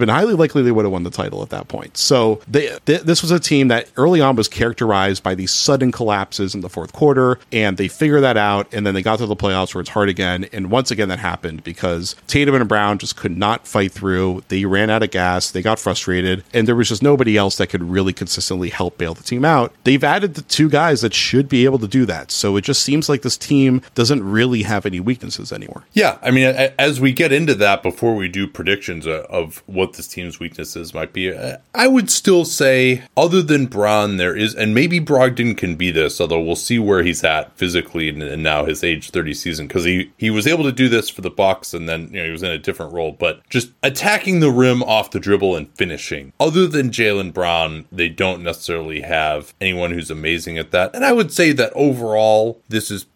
been highly likely they would have won the title at that point. So they, th- this was a team that early on was characterized by these sudden collapses in the fourth quarter. And they figured that out. And then they got to the playoffs where it's hard again. And once again, that happened because Tatum and Brown just could not fight through. They ran out of gas. They got frustrated. And there was just nobody else that could really consistently help bail the team out. They've added the two guys that should be able to do that. So it just seems like this team doesn't really have any weaknesses anymore. Yeah, I mean, as we get into that, before we do predictions uh, of what this team's weaknesses might be, uh, I would still say, other than Brown, there is, and maybe Brogdon can be this, although we'll see where he's at physically and, now his age 30 season, because he, he was able to do this for the Bucks, and then you know he was in a different role, but just attacking the rim off the dribble and finishing. Other than Jaylen Brown, they don't necessarily have anyone who's amazing at that, and would say that overall, this is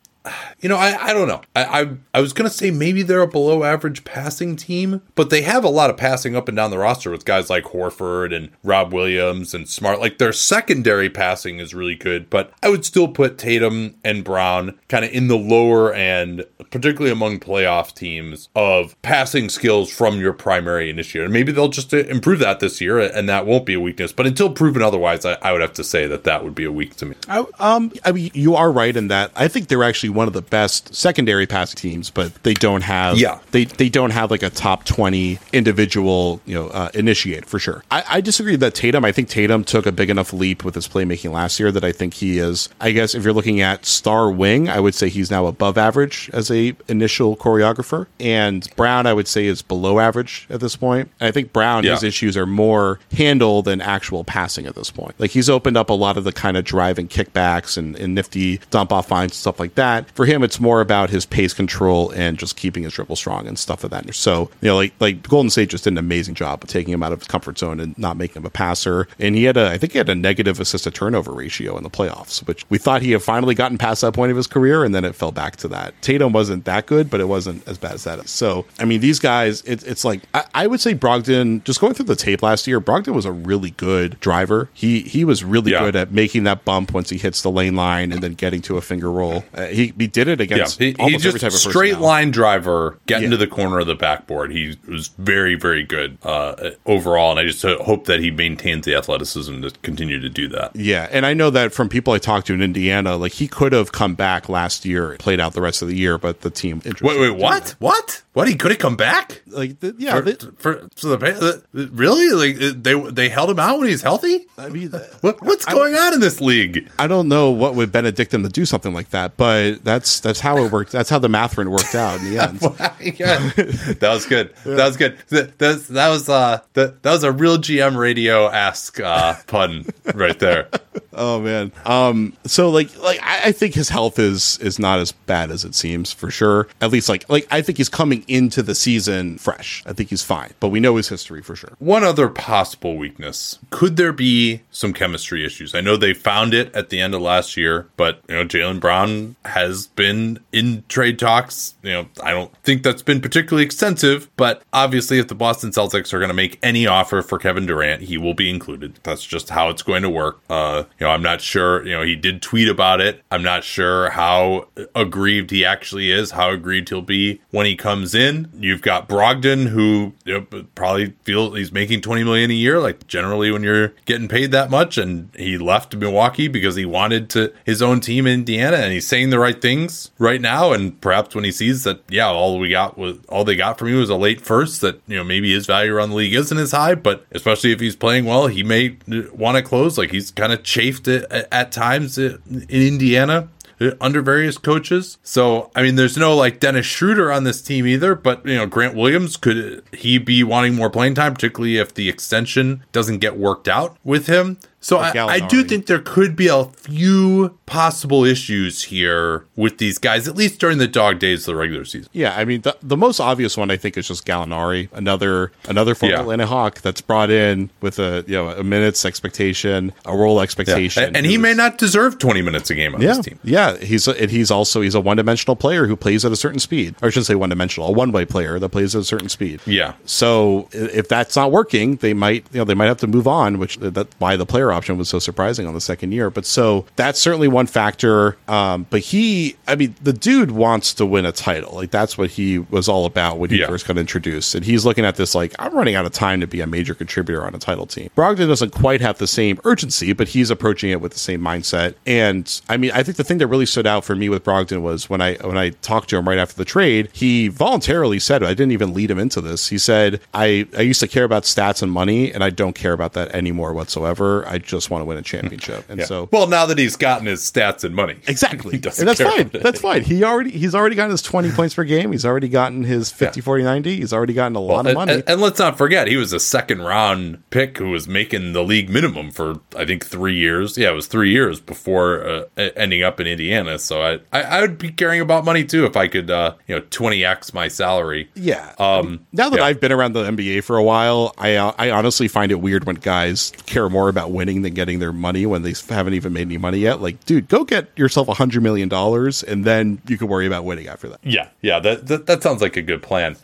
you know, I, I don't know. I, I I was gonna say maybe they're a below average passing team, but they have a lot of passing up and down the roster with guys like Horford and Rob Williams and Smart. Like their secondary passing is really good, but I would still put Tatum and Brown kind of in the lower end, particularly among playoff teams, of passing skills from your primary initiator. Maybe they'll just uh, improve that this year, and that won't be a weakness. But until proven otherwise, I, I would have to say that that would be a weak to me. I, um, I mean, you are right in that. I think they're actually one of the best secondary passing teams, but they don't have. Yeah. they they don't have like a top twenty individual, you know, uh, initiate for sure. I, I disagree that Tatum. I think Tatum took a big enough leap with his playmaking last year that I think he is. I guess if you're looking at star wing, I would say he's now above average as a initial choreographer, and Brown I would say is below average at this point. I think Brown Yeah. his issues are more handle than actual passing at this point. Like he's opened up a lot of the kind of driving kickbacks and, and nifty dump off finds and stuff like that. For him, it's more about his pace control and just keeping his dribble strong and stuff of that. nature. So you know, like like Golden State just did an amazing job of taking him out of his comfort zone and not making him a passer. And he had a, I think he had a negative assist to turnover ratio in the playoffs, which we thought he had finally gotten past that point of his career, and then it fell back to that. Tatum wasn't that good, but it wasn't as bad as that. So I mean, these guys, it, it's like I, I would say Brogdon. Just going through the tape last year, Brogdon was a really good driver. He he was really Yeah. good at making that bump once he hits the lane line and then getting to a finger roll. Uh, he he did it Yeah, against he, he almost every just type of straight line driver, getting Yeah. to the corner of the backboard. He was very, very good uh, overall, and I just uh, hope that he maintains the athleticism to continue to do that. Yeah, and I know that from people I talked to in Indiana, like he could have come back last year, played out the rest of the year, but the team. Wait, wait, what? What? What? He could have come back? Like, the, yeah, For, they, for so the really like they they held him out when he's healthy. I mean, What what's going on in this league? I don't know what would benedict him to do something like that, but that's that's how it worked. That's how the math run worked out in the end. [laughs] [laughs] that was good. That was good. That, that, that was uh that, that was a real GM radio ask uh, pun right there. [laughs] Oh man. Um. So like like I, I think his health is is not as bad as it seems for sure. At least like like I think he's coming into the season fresh. I think he's fine, but we know his history for sure. One other possible weakness. Could there be some chemistry issues? I know they found it at the end of last year, but you know, Jaylen Brown has been in trade talks. You know, I don't think that's been particularly extensive, but obviously if the Boston Celtics are going to make any offer for Kevin Durant, he will be included. That's just how it's going to work. Uh, you know, I'm not sure, you know, he did tweet about it. I'm not sure how aggrieved he actually is, how aggrieved he'll be when he comes in. You've got Brogdon who you know, probably feels he's making 20 million a year like generally when you're getting paid that much and he left Milwaukee because he wanted to his own team in Indiana and he's saying the right things right now and perhaps when he sees that yeah all we got was all they got from you was a late first that you know maybe his value around the league isn't as high but especially if he's playing well he may want to close like he's kind of chafed at, at times in Indiana uh, under various coaches. So, I mean, there's no like Dennis Schroeder on this team either, but you know, Grant Williams could he be wanting more playing time, particularly if the extension doesn't get worked out with him. So I, I do think there could be a few possible issues here with these guys, at least during the dog days of the regular season. Yeah, I mean the, the most obvious one I think is just Gallinari, another another former Yeah. Atlanta Hawk that's brought in with a you know a minutes expectation, a role expectation, And, and he who's- may not deserve 20 minutes a game on Yeah, this team. yeah. He's a, and he's also he's a one dimensional player who plays at a certain speed. Or I shouldn't say one dimensional, a one way player that plays at a certain speed. Yeah. So if that's not working, they might you know they might have to move on, which that's why the player option was so surprising on the second year. But so that's certainly one factor. Um, but he, I mean, the dude wants to win a title. Like that's what he was all about when he Yeah. first got introduced. And he's looking at this like I'm running out of time to be a major contributor on a title team. Brogdon doesn't quite have the same urgency, but he's approaching it with the same mindset. And I mean, I think the thing that really stood out for me with Brogdon was when I when I talked to him right after the trade, he voluntarily said, I didn't even lead him into this. He said, I, I used to care about stats and money, and I don't care about that anymore whatsoever. I just want to win a championship. [laughs] And Yeah. so well, now that he's gotten his stats and money, [laughs] Exactly. And that's fine. That's fine. He already he's already gotten his 20 [laughs] points per game. He's already gotten his 50 40 90. He's already gotten a lot of and, money. and- and let's not forget, he was a second round pick who was making the league minimum for I think three years. Yeah, it was three years before uh, ending up in Indiana. So I, I I would be caring about money too if I could uh, you know twenty x my salary. Yeah. Um, now that yeah. I've been around the NBA for a while, I uh, I honestly find it weird when guys care more about winning than getting their money when they haven't even made any money yet. Like, dude, go get yourself a hundred million dollars, and then you can worry about winning after that. Yeah, yeah, that, that that sounds like a good plan.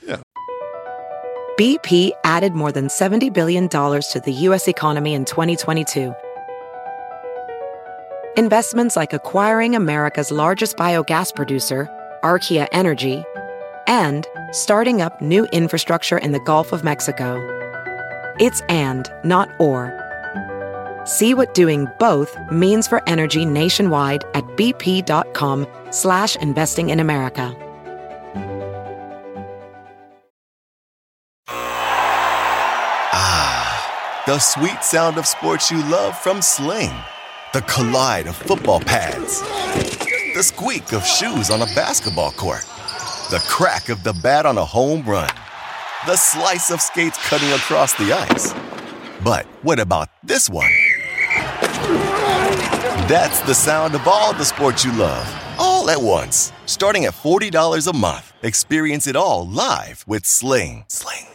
BP added more than $70 billion to the U.S. economy in 2022. Investments like acquiring America's largest biogas producer, Archaea Energy, and starting up new infrastructure in the Gulf of Mexico. It's and, not or. See what doing both means for energy nationwide at bp.com slash investing in America. Ah, the sweet sound of sports you love from Sling. The collide of football pads. The squeak of shoes on a basketball court. The crack of the bat on a home run. The slice of skates cutting across the ice. But what about this one? That's the sound of all the sports you love, all at once. Starting at $40 a month. Experience it all live with Sling. Sling.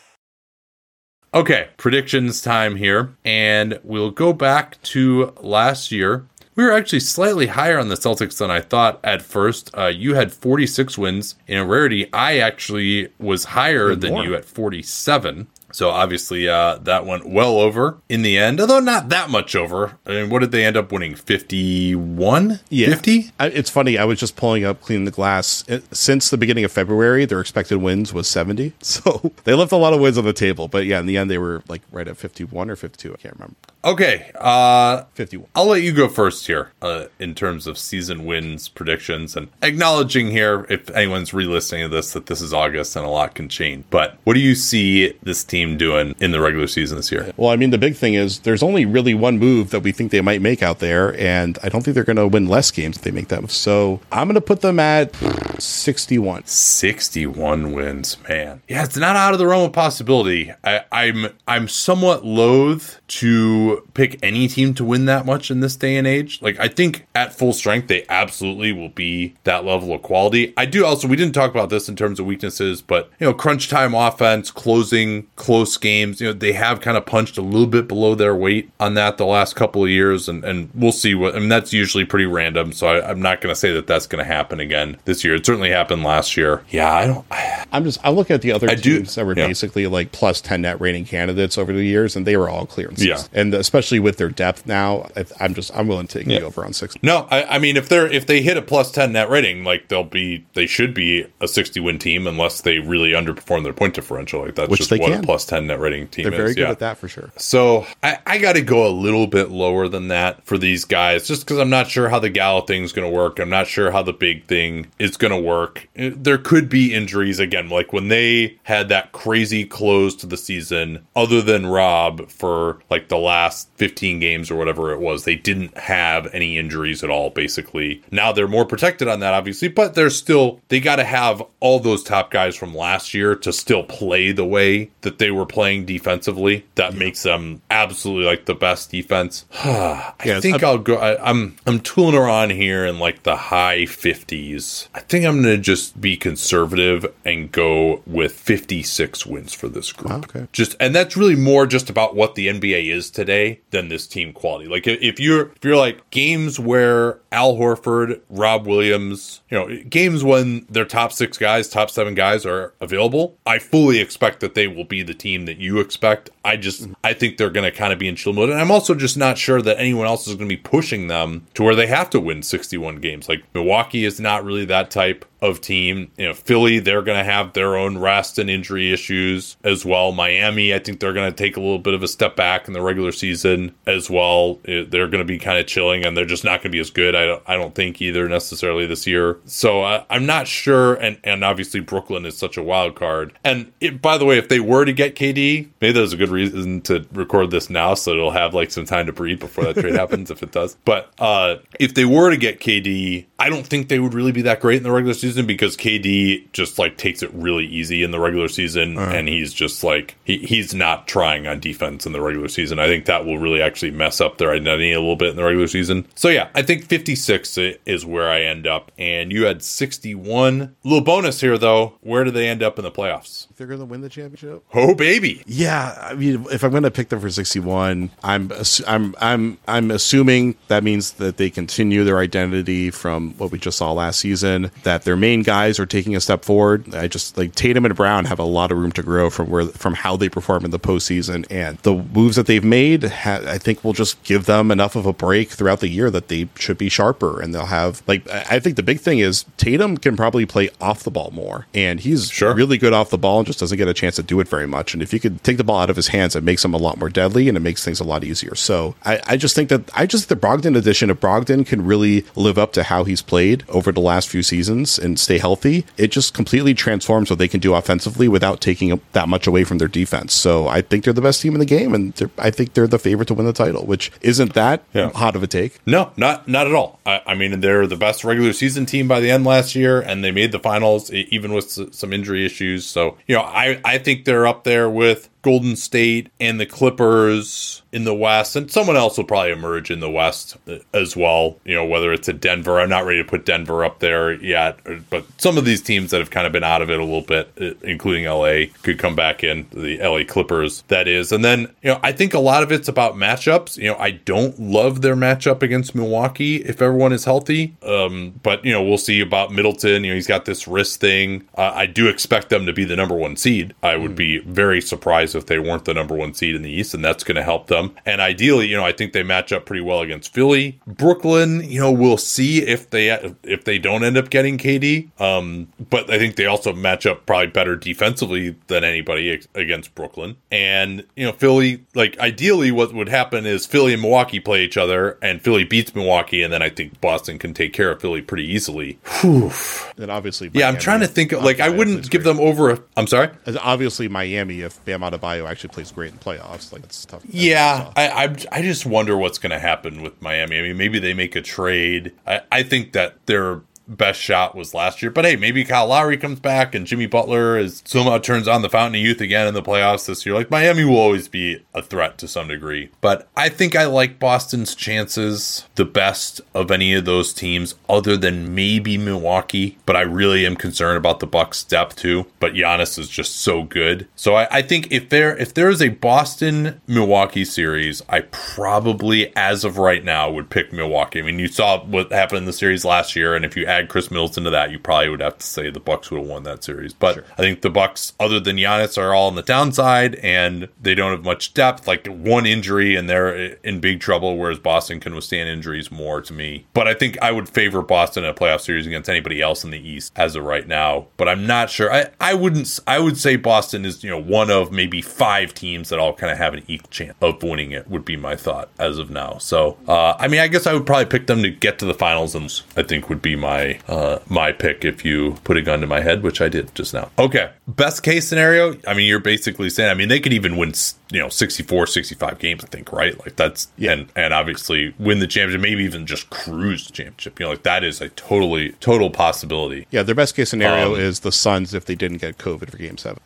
Okay, predictions time here, and we'll go back to last year. We were actually slightly higher on the Celtics than I thought at first. Uh, you had 46 wins. In a rarity, I actually was higher than more. you at 47. So obviously, uh, that went well over in the end, although not that much over. I mean, what did they end up winning? 51? Yeah. 50? I, it's funny. I was just pulling up cleaning the glass. It, since the beginning of February, their expected wins was 70. [laughs] So they left a lot of wins on the table. But yeah, in the end, they were like right at 51 or 52. I can't remember. Okay, uh, 51. I'll let you go first here uh, in terms of season wins predictions and acknowledging here, if anyone's re listening to this, that this is August and a lot can change. But what do you see this team doing in the regular season this year? Well, I mean, the big thing is there's only really one move that we think they might make out there, and I don't think they're going to win less games if they make that. move. So I'm going to put them at 61. 61 wins, man. Yeah, it's not out of the realm of possibility. I, I'm I'm somewhat loath to pick any team to win that much in this day and age. Like I think at full strength they absolutely will be that level of quality. I do also we didn't talk about this in terms of weaknesses, but you know, crunch time offense, closing close games, you know, they have kind of punched a little bit below their weight on that the last couple of years and and we'll see what I mean that's usually pretty random, so I, I'm not going to say that that's going to happen again this year. It certainly happened last year. Yeah, I don't I'm just I look at the other I do- teams that were yeah. basically like plus 10 net rating candidates over the years, and they were all clearances. Yeah. And especially with their depth now, I'm just I'm willing to take Yeah. the over on 60. No, I, I mean if they're if they hit a plus ten net rating, like they'll be they should be a sixty win team unless they really underperform their point differential. Like that's Which just what can. a plus ten net rating team They're is. very good yeah. at that for sure. So I, I got to go a little bit lower than that for these guys, just because I'm not sure how the Gallo thing's going to work. I'm not sure how the big thing is going to work. Uh, There could be injuries again, like when they had that crazy close to the season. Other than Rob for like the last last 15 games or whatever it was, they didn't have any injuries at all, basically. Now they're more protected on that, obviously, but they're still, they got to have all those top guys from last year to still play the way that they were playing defensively. That yeah. makes them absolutely like the best defense. [sighs] I yeah, think i will go, I, I'm, I'm tooling around here in like the high 50s. I think I'm going to just be conservative and go with 56 wins for this group. Okay. Just, and that's really more just about what the NBA is today than this team quality. Like if you're, if you're like games where Al Horford, Rob Williams, you know, games when their top six guys, top seven guys are available, I fully expect that they will be the team that you expect. I just, I think they're going to kind of be in chill mode. And I'm also just not sure that anyone else is going to be pushing them to where they have to win 61 games. Like Milwaukee is not really that type of team. You know, Philly, they're going to have their own rest and injury issues as well. Miami, I think they're going to take a little bit of a step back in the regular season as well. They're going to be kind of chilling and they're just not going to be as good. I don't, I don't think either necessarily this year. So I'm not sure. And, and obviously Brooklyn is such a wild card. And it, by the way, if they were to get KD, maybe there's a good reason to record this now so it'll have like some time to breathe before that trade [laughs] happens if it does. But uh, if they were to get KD, I don't think they would really be that great in the regular season because KD just like takes it really easy in the regular season uh-huh. and he's just like he, he's not trying on defense in the regular season. I think that will really actually mess up their identity a little bit in the regular season. So yeah, I think 56 is where I end up and you had 61. Little bonus here though, where do they end up in the playoffs? They're going to win the championship. Oh baby. Yeah, I mean if I'm going to pick them for 61, I'm I'm I'm I'm assuming that means that they continue their identity from what we just saw last season, that their main guys are taking a step forward. I just like Tatum and Brown have a lot of room to grow from where from how they perform in the postseason, and the moves that they've made, ha- I think, will just give them enough of a break throughout the year that they should be sharper, and they'll have like I think the big thing is Tatum can probably play off the ball more, and he's sure. really good off the ball and just doesn't get a chance to do it very much. And if you could take the ball out of his hands, it makes him a lot more deadly and it makes things a lot easier. So I, I just think that I just the Brogdon addition of Brogdon can really live up to how he's played over the last few seasons and stay healthy, it just completely transforms what they can do offensively without taking that much away from their defense. So I think they're the best team in the game, and I think they're the favorite to win the title, which isn't that yeah. hot of a take. No, not not at all. I, I, mean, they're the best regular season team by the end last year, and they made the finals even with some injury issues. So you know, I I think they're up there with Golden State and the Clippers in the West, and someone else will probably emerge in the West as well. You know, whether it's a Denver, I'm not ready to put Denver up there yet, but some of these teams that have kind of been out of it a little bit, including LA, could come back in. The LA Clippers, that is. And then, you know, I think a lot of it's about matchups. You know, I don't love their matchup against Milwaukee if everyone is healthy. Um, but, you know, we'll see about Middleton. You know, he's got this wrist thing. Uh, I do expect them to be the number one seed. I would be very surprised if they weren't the number one seed in the East, and that's going to help them. And ideally, you know, I think they match up pretty well against Philly. Brooklyn, you know, we'll see if they if they don't end up getting KD. Um, but I think they also match up probably better defensively than anybody against Brooklyn. And you know, Philly, like ideally, what would happen is Philly and Milwaukee play each other, and Philly beats Milwaukee, and then I think Boston can take care of Philly pretty easily. Whew. And obviously, Miami, yeah, I'm trying to think. Of, like, I wouldn't give them over. A, I'm sorry. Obviously, Miami if Bam Adebayo actually plays great in playoffs. Like it's tough. Yeah, I, I, I just wonder what's going to happen with Miami. I mean, maybe they make a trade. I I think that they're best shot was last year. But hey, maybe Kyle Lowry comes back and Jimmy Butler is somehow turns on the fountain of youth again in the playoffs this year. Like Miami will always be a threat to some degree. But I think I like Boston's chances the best of any of those teams other than maybe Milwaukee. But I really am concerned about the Bucks depth too. But Giannis is just so good. So I, I think if there if there is a Boston Milwaukee series, I probably as of right now would pick Milwaukee. I mean you saw what happened in the series last year and if you add Khris Middleton to that, you probably would have to say the Bucks would have won that series. But sure. I think the Bucks, other than Giannis, are all on the downside and they don't have much depth. Like one injury and they're in big trouble, whereas Boston can withstand injuries more to me. But I think I would favor Boston in a playoff series against anybody else in the East as of right now. But I'm not sure. I, I wouldn't. I would say Boston is you know one of maybe five teams that all kind of have an equal chance of winning it. Would be my thought as of now. So uh, I mean, I guess I would probably pick them to get to the finals, and I think would be my my uh, my pick if you put a gun to my head, which I did just now. Okay, best case scenario. I mean, you're basically saying. I mean, they could even win you know 64 65 games i think right like that's yeah. and and obviously win the championship maybe even just cruise the championship you know like that is a totally total possibility yeah their best case scenario um, is the suns if they didn't get covid for game seven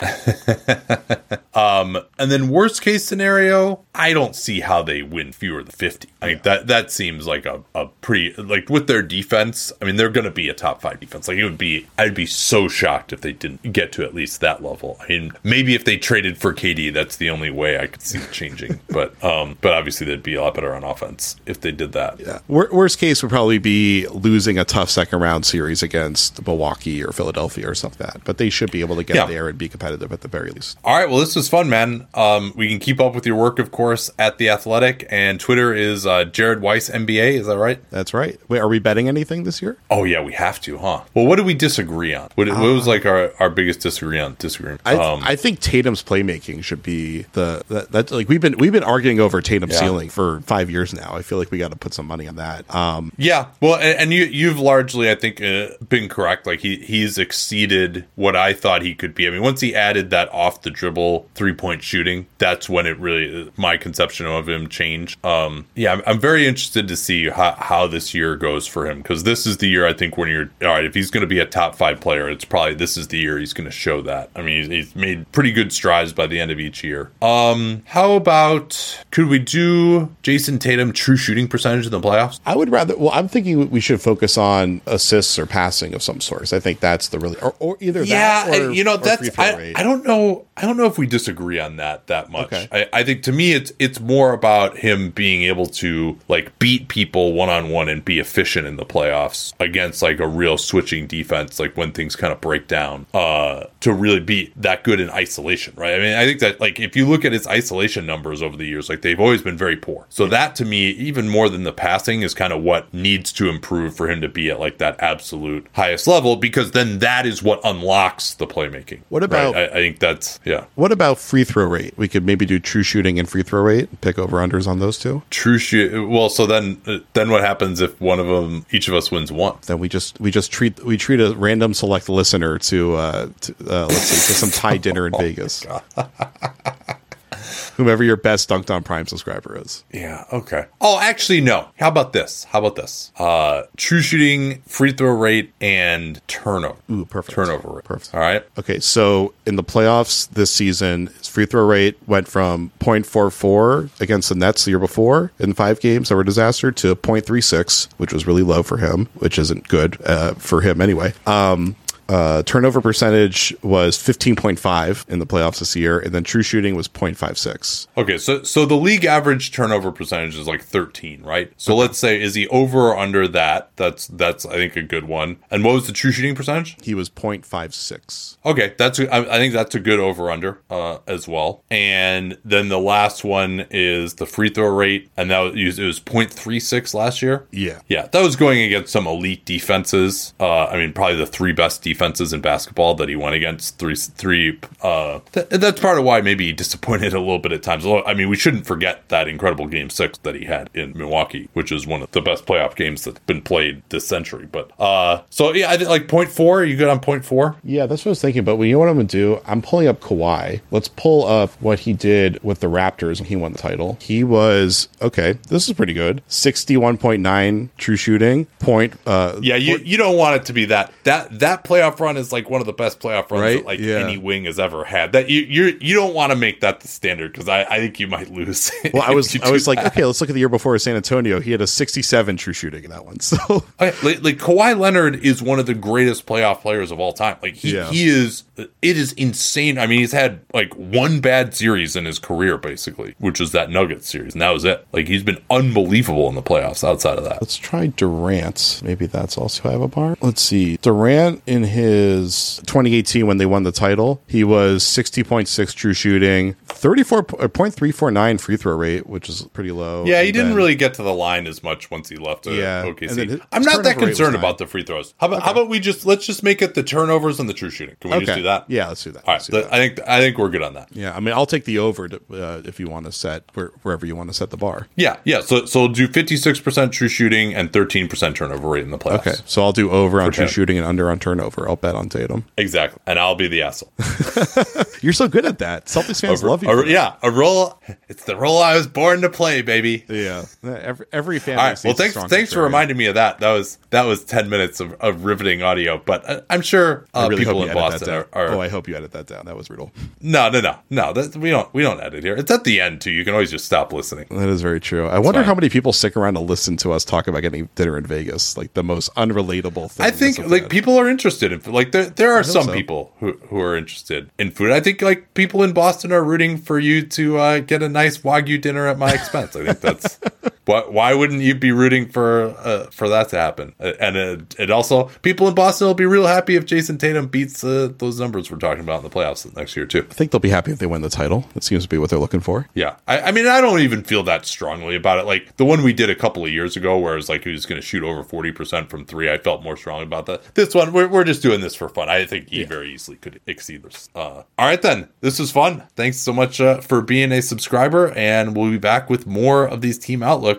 [laughs] um and then worst case scenario i don't see how they win fewer than 50 i mean yeah. that that seems like a, a pretty like with their defense i mean they're gonna be a top five defense like it would be i'd be so shocked if they didn't get to at least that level i mean maybe if they traded for kd that's the only way I could see it changing. [laughs] but um, but obviously they'd be a lot better on offense if they did that. Yeah. worst case would probably be losing a tough second round series against Milwaukee or Philadelphia or something like that. But they should be able to get yeah. there and be competitive at the very least. All right. Well, this was fun, man. Um, we can keep up with your work, of course, at the Athletic, and Twitter is uh, Jared Weiss NBA. Is that right? That's right. Wait, are we betting anything this year? Oh yeah, we have to, huh? Well, what did we disagree on? What, uh, what was like our, our biggest disagree on disagreement? I, um, I think Tatum's playmaking should be the that, that's like we've been we've been arguing over Tatum yeah. ceiling for five years now. I feel like we got to put some money on that. Um, yeah, well, and, and, you you've largely I think uh, been correct. Like he he's exceeded what I thought he could be. I mean, once he added that off the dribble three point shooting, that's when it really my conception of him changed. Um, yeah, I'm, I'm very interested to see how, how this year goes for him because this is the year I think when you're all right. If he's going to be a top five player, it's probably this is the year he's going to show that. I mean, he's, he's made pretty good strides by the end of each year. Um, how about could we do Jayson Tatum true shooting percentage in the playoffs? I would rather. Well, I'm thinking we should focus on assists or passing of some sort. I think that's the really or, or either yeah. Or, you know that's I, I don't know. I don't know if we disagree on that that much. Okay. I, I think to me it's it's more about him being able to like beat people one on one and be efficient in the playoffs against like a real switching defense. Like when things kind of break down, uh, to really be that good in isolation, right? I mean, I think that like if you look at his isolation numbers over the years. Like they've always been very poor. So that to me, even more than the passing, is kind of what needs to improve for him to be at like that absolute highest level because then that is what unlocks the playmaking. What about? Right? I, I, think that's yeah. What about free throw rate? We could maybe do true shooting and free throw rate. Pick over unders on those two. True shoot. Well, so then then what happens if one of them, each of us wins one? Then we just we just treat we treat a random select listener to, uh, to uh let's see to some Thai dinner in [laughs] oh Vegas. [laughs] whomever your best Dunc'd On Prime subscriber is. Yeah. Okay. Oh, actually, no. How about this? How about this? Uh, true shooting, free throw rate, and turnover. Ooh, perfect. Turnover rate. Perfect. All right. Okay. So in the playoffs this season, his free throw rate went from 0.44 against the Nets the year before in five games that were a disaster to 0.36, which was really low for him, which isn't good uh, for him anyway. Um, uh, turnover percentage was 15.5 in the playoffs this year, and then true shooting was 0.56. Okay, so so the league average turnover percentage is like 13, right? So okay. let's say is he over or under that? That's that's I think a good one. And what was the true shooting percentage? He was 0.56. Okay, that's I think that's a good over under uh, as well. And then the last one is the free throw rate, and that was it was 0.36 last year. Yeah, yeah, that was going against some elite defenses. Uh, I mean, probably the three best defenses defenses in basketball that he went against three three uh th- that's part of why maybe he disappointed [laughs] a little bit at times. I mean we shouldn't forget that incredible game six that he had in milwaukee which is one of the best playoff games that's been played this century. But uh so yeah i think like point four Are you good on point four? Yeah that's what i was thinking but you know what i'm gonna do? I'm pulling up Kawhi. let's pull up what he did with the raptors when he won the title. He was okay this is pretty good. 61.9 true shooting point uh yeah you, point, you don't want it to be that. That that playoff playoff run is like one of the best playoff runs right? that like yeah. any wing has ever had. That you you you don't want to make that the standard because I, I think you might lose. [laughs] Well, I was I was that. like, okay, let's look at the year before San Antonio. He had a 67 true shooting in that one. [laughs] So okay, like, like Kawhi Leonard is one of the greatest playoff players of all time. Like he yeah. he is it is insane. I mean, he's had like one bad series in his career basically, which is that Nuggets series, and that was it. Like he's been unbelievable in the playoffs. Outside of that, let's try Durant. Maybe that's also have a bar. Let's see Durant in his his 2018 when they won the title, he was 60.6 true shooting, 34.349 uh, free throw rate, which is pretty low. Yeah, he didn't then, really get to the line as much once he left uh, yeah, OKC. I'm not that concerned about the free throws. How about, okay. how about we just let's just make it the turnovers and the true shooting? Can we okay. just do that? Yeah, let's do that. All right. Do that. I think I think we're good on that. Yeah, I mean, I'll take the over to, uh, if you want to set where, wherever you want to set the bar. Yeah, yeah. So so do fifty six percent true shooting and thirteen percent turnover rate in the playoffs. Okay, so I'll do over on true shooting and under on turnover. I'll bet on Tatum. Exactly. And I'll be the asshole. [laughs] You're so good at that. Celtics fans A- love you. a- yeah, a role. It's the role I was born to play, baby. yeah. Every every fan. All right. Well, thanks. Thanks for reminding me of that. That was that was ten minutes of, of riveting audio. But I, I'm sure uh, really people in Boston are, oh, I hope you edit that down. That was brutal. no, no, no, no. That, we don't we don't edit here. It's at the end too. You can always just stop listening. That is very true. I wonder fine. how many people stick around to listen to us talk about getting dinner in Vegas. Like the most unrelatable thing. I think like bad. people are interested in like there there are some so. people who who are interested in food. I think like people in Boston are rooting for you to uh, get a nice wagyu dinner at my expense. I think that's [laughs] why why wouldn't you be rooting for uh, for that to happen? Uh, And it, it also people in Boston will be real happy if Jayson Tatum beats uh, those numbers we're talking about in the playoffs next year too. I think they'll be happy if they win the title. That seems to be what they're looking for. Yeah, I, I mean, I don't even feel that strongly about it. Like the one we did a couple of years ago, where it was like he was going to shoot over forty percent from three. I felt more strongly about that. This one, we're, we're just doing this for fun. I think he very easily could exceed this. Uh, all right, then. This was fun. Thanks so much uh, for being a subscriber, and we'll be back with more of these team outlooks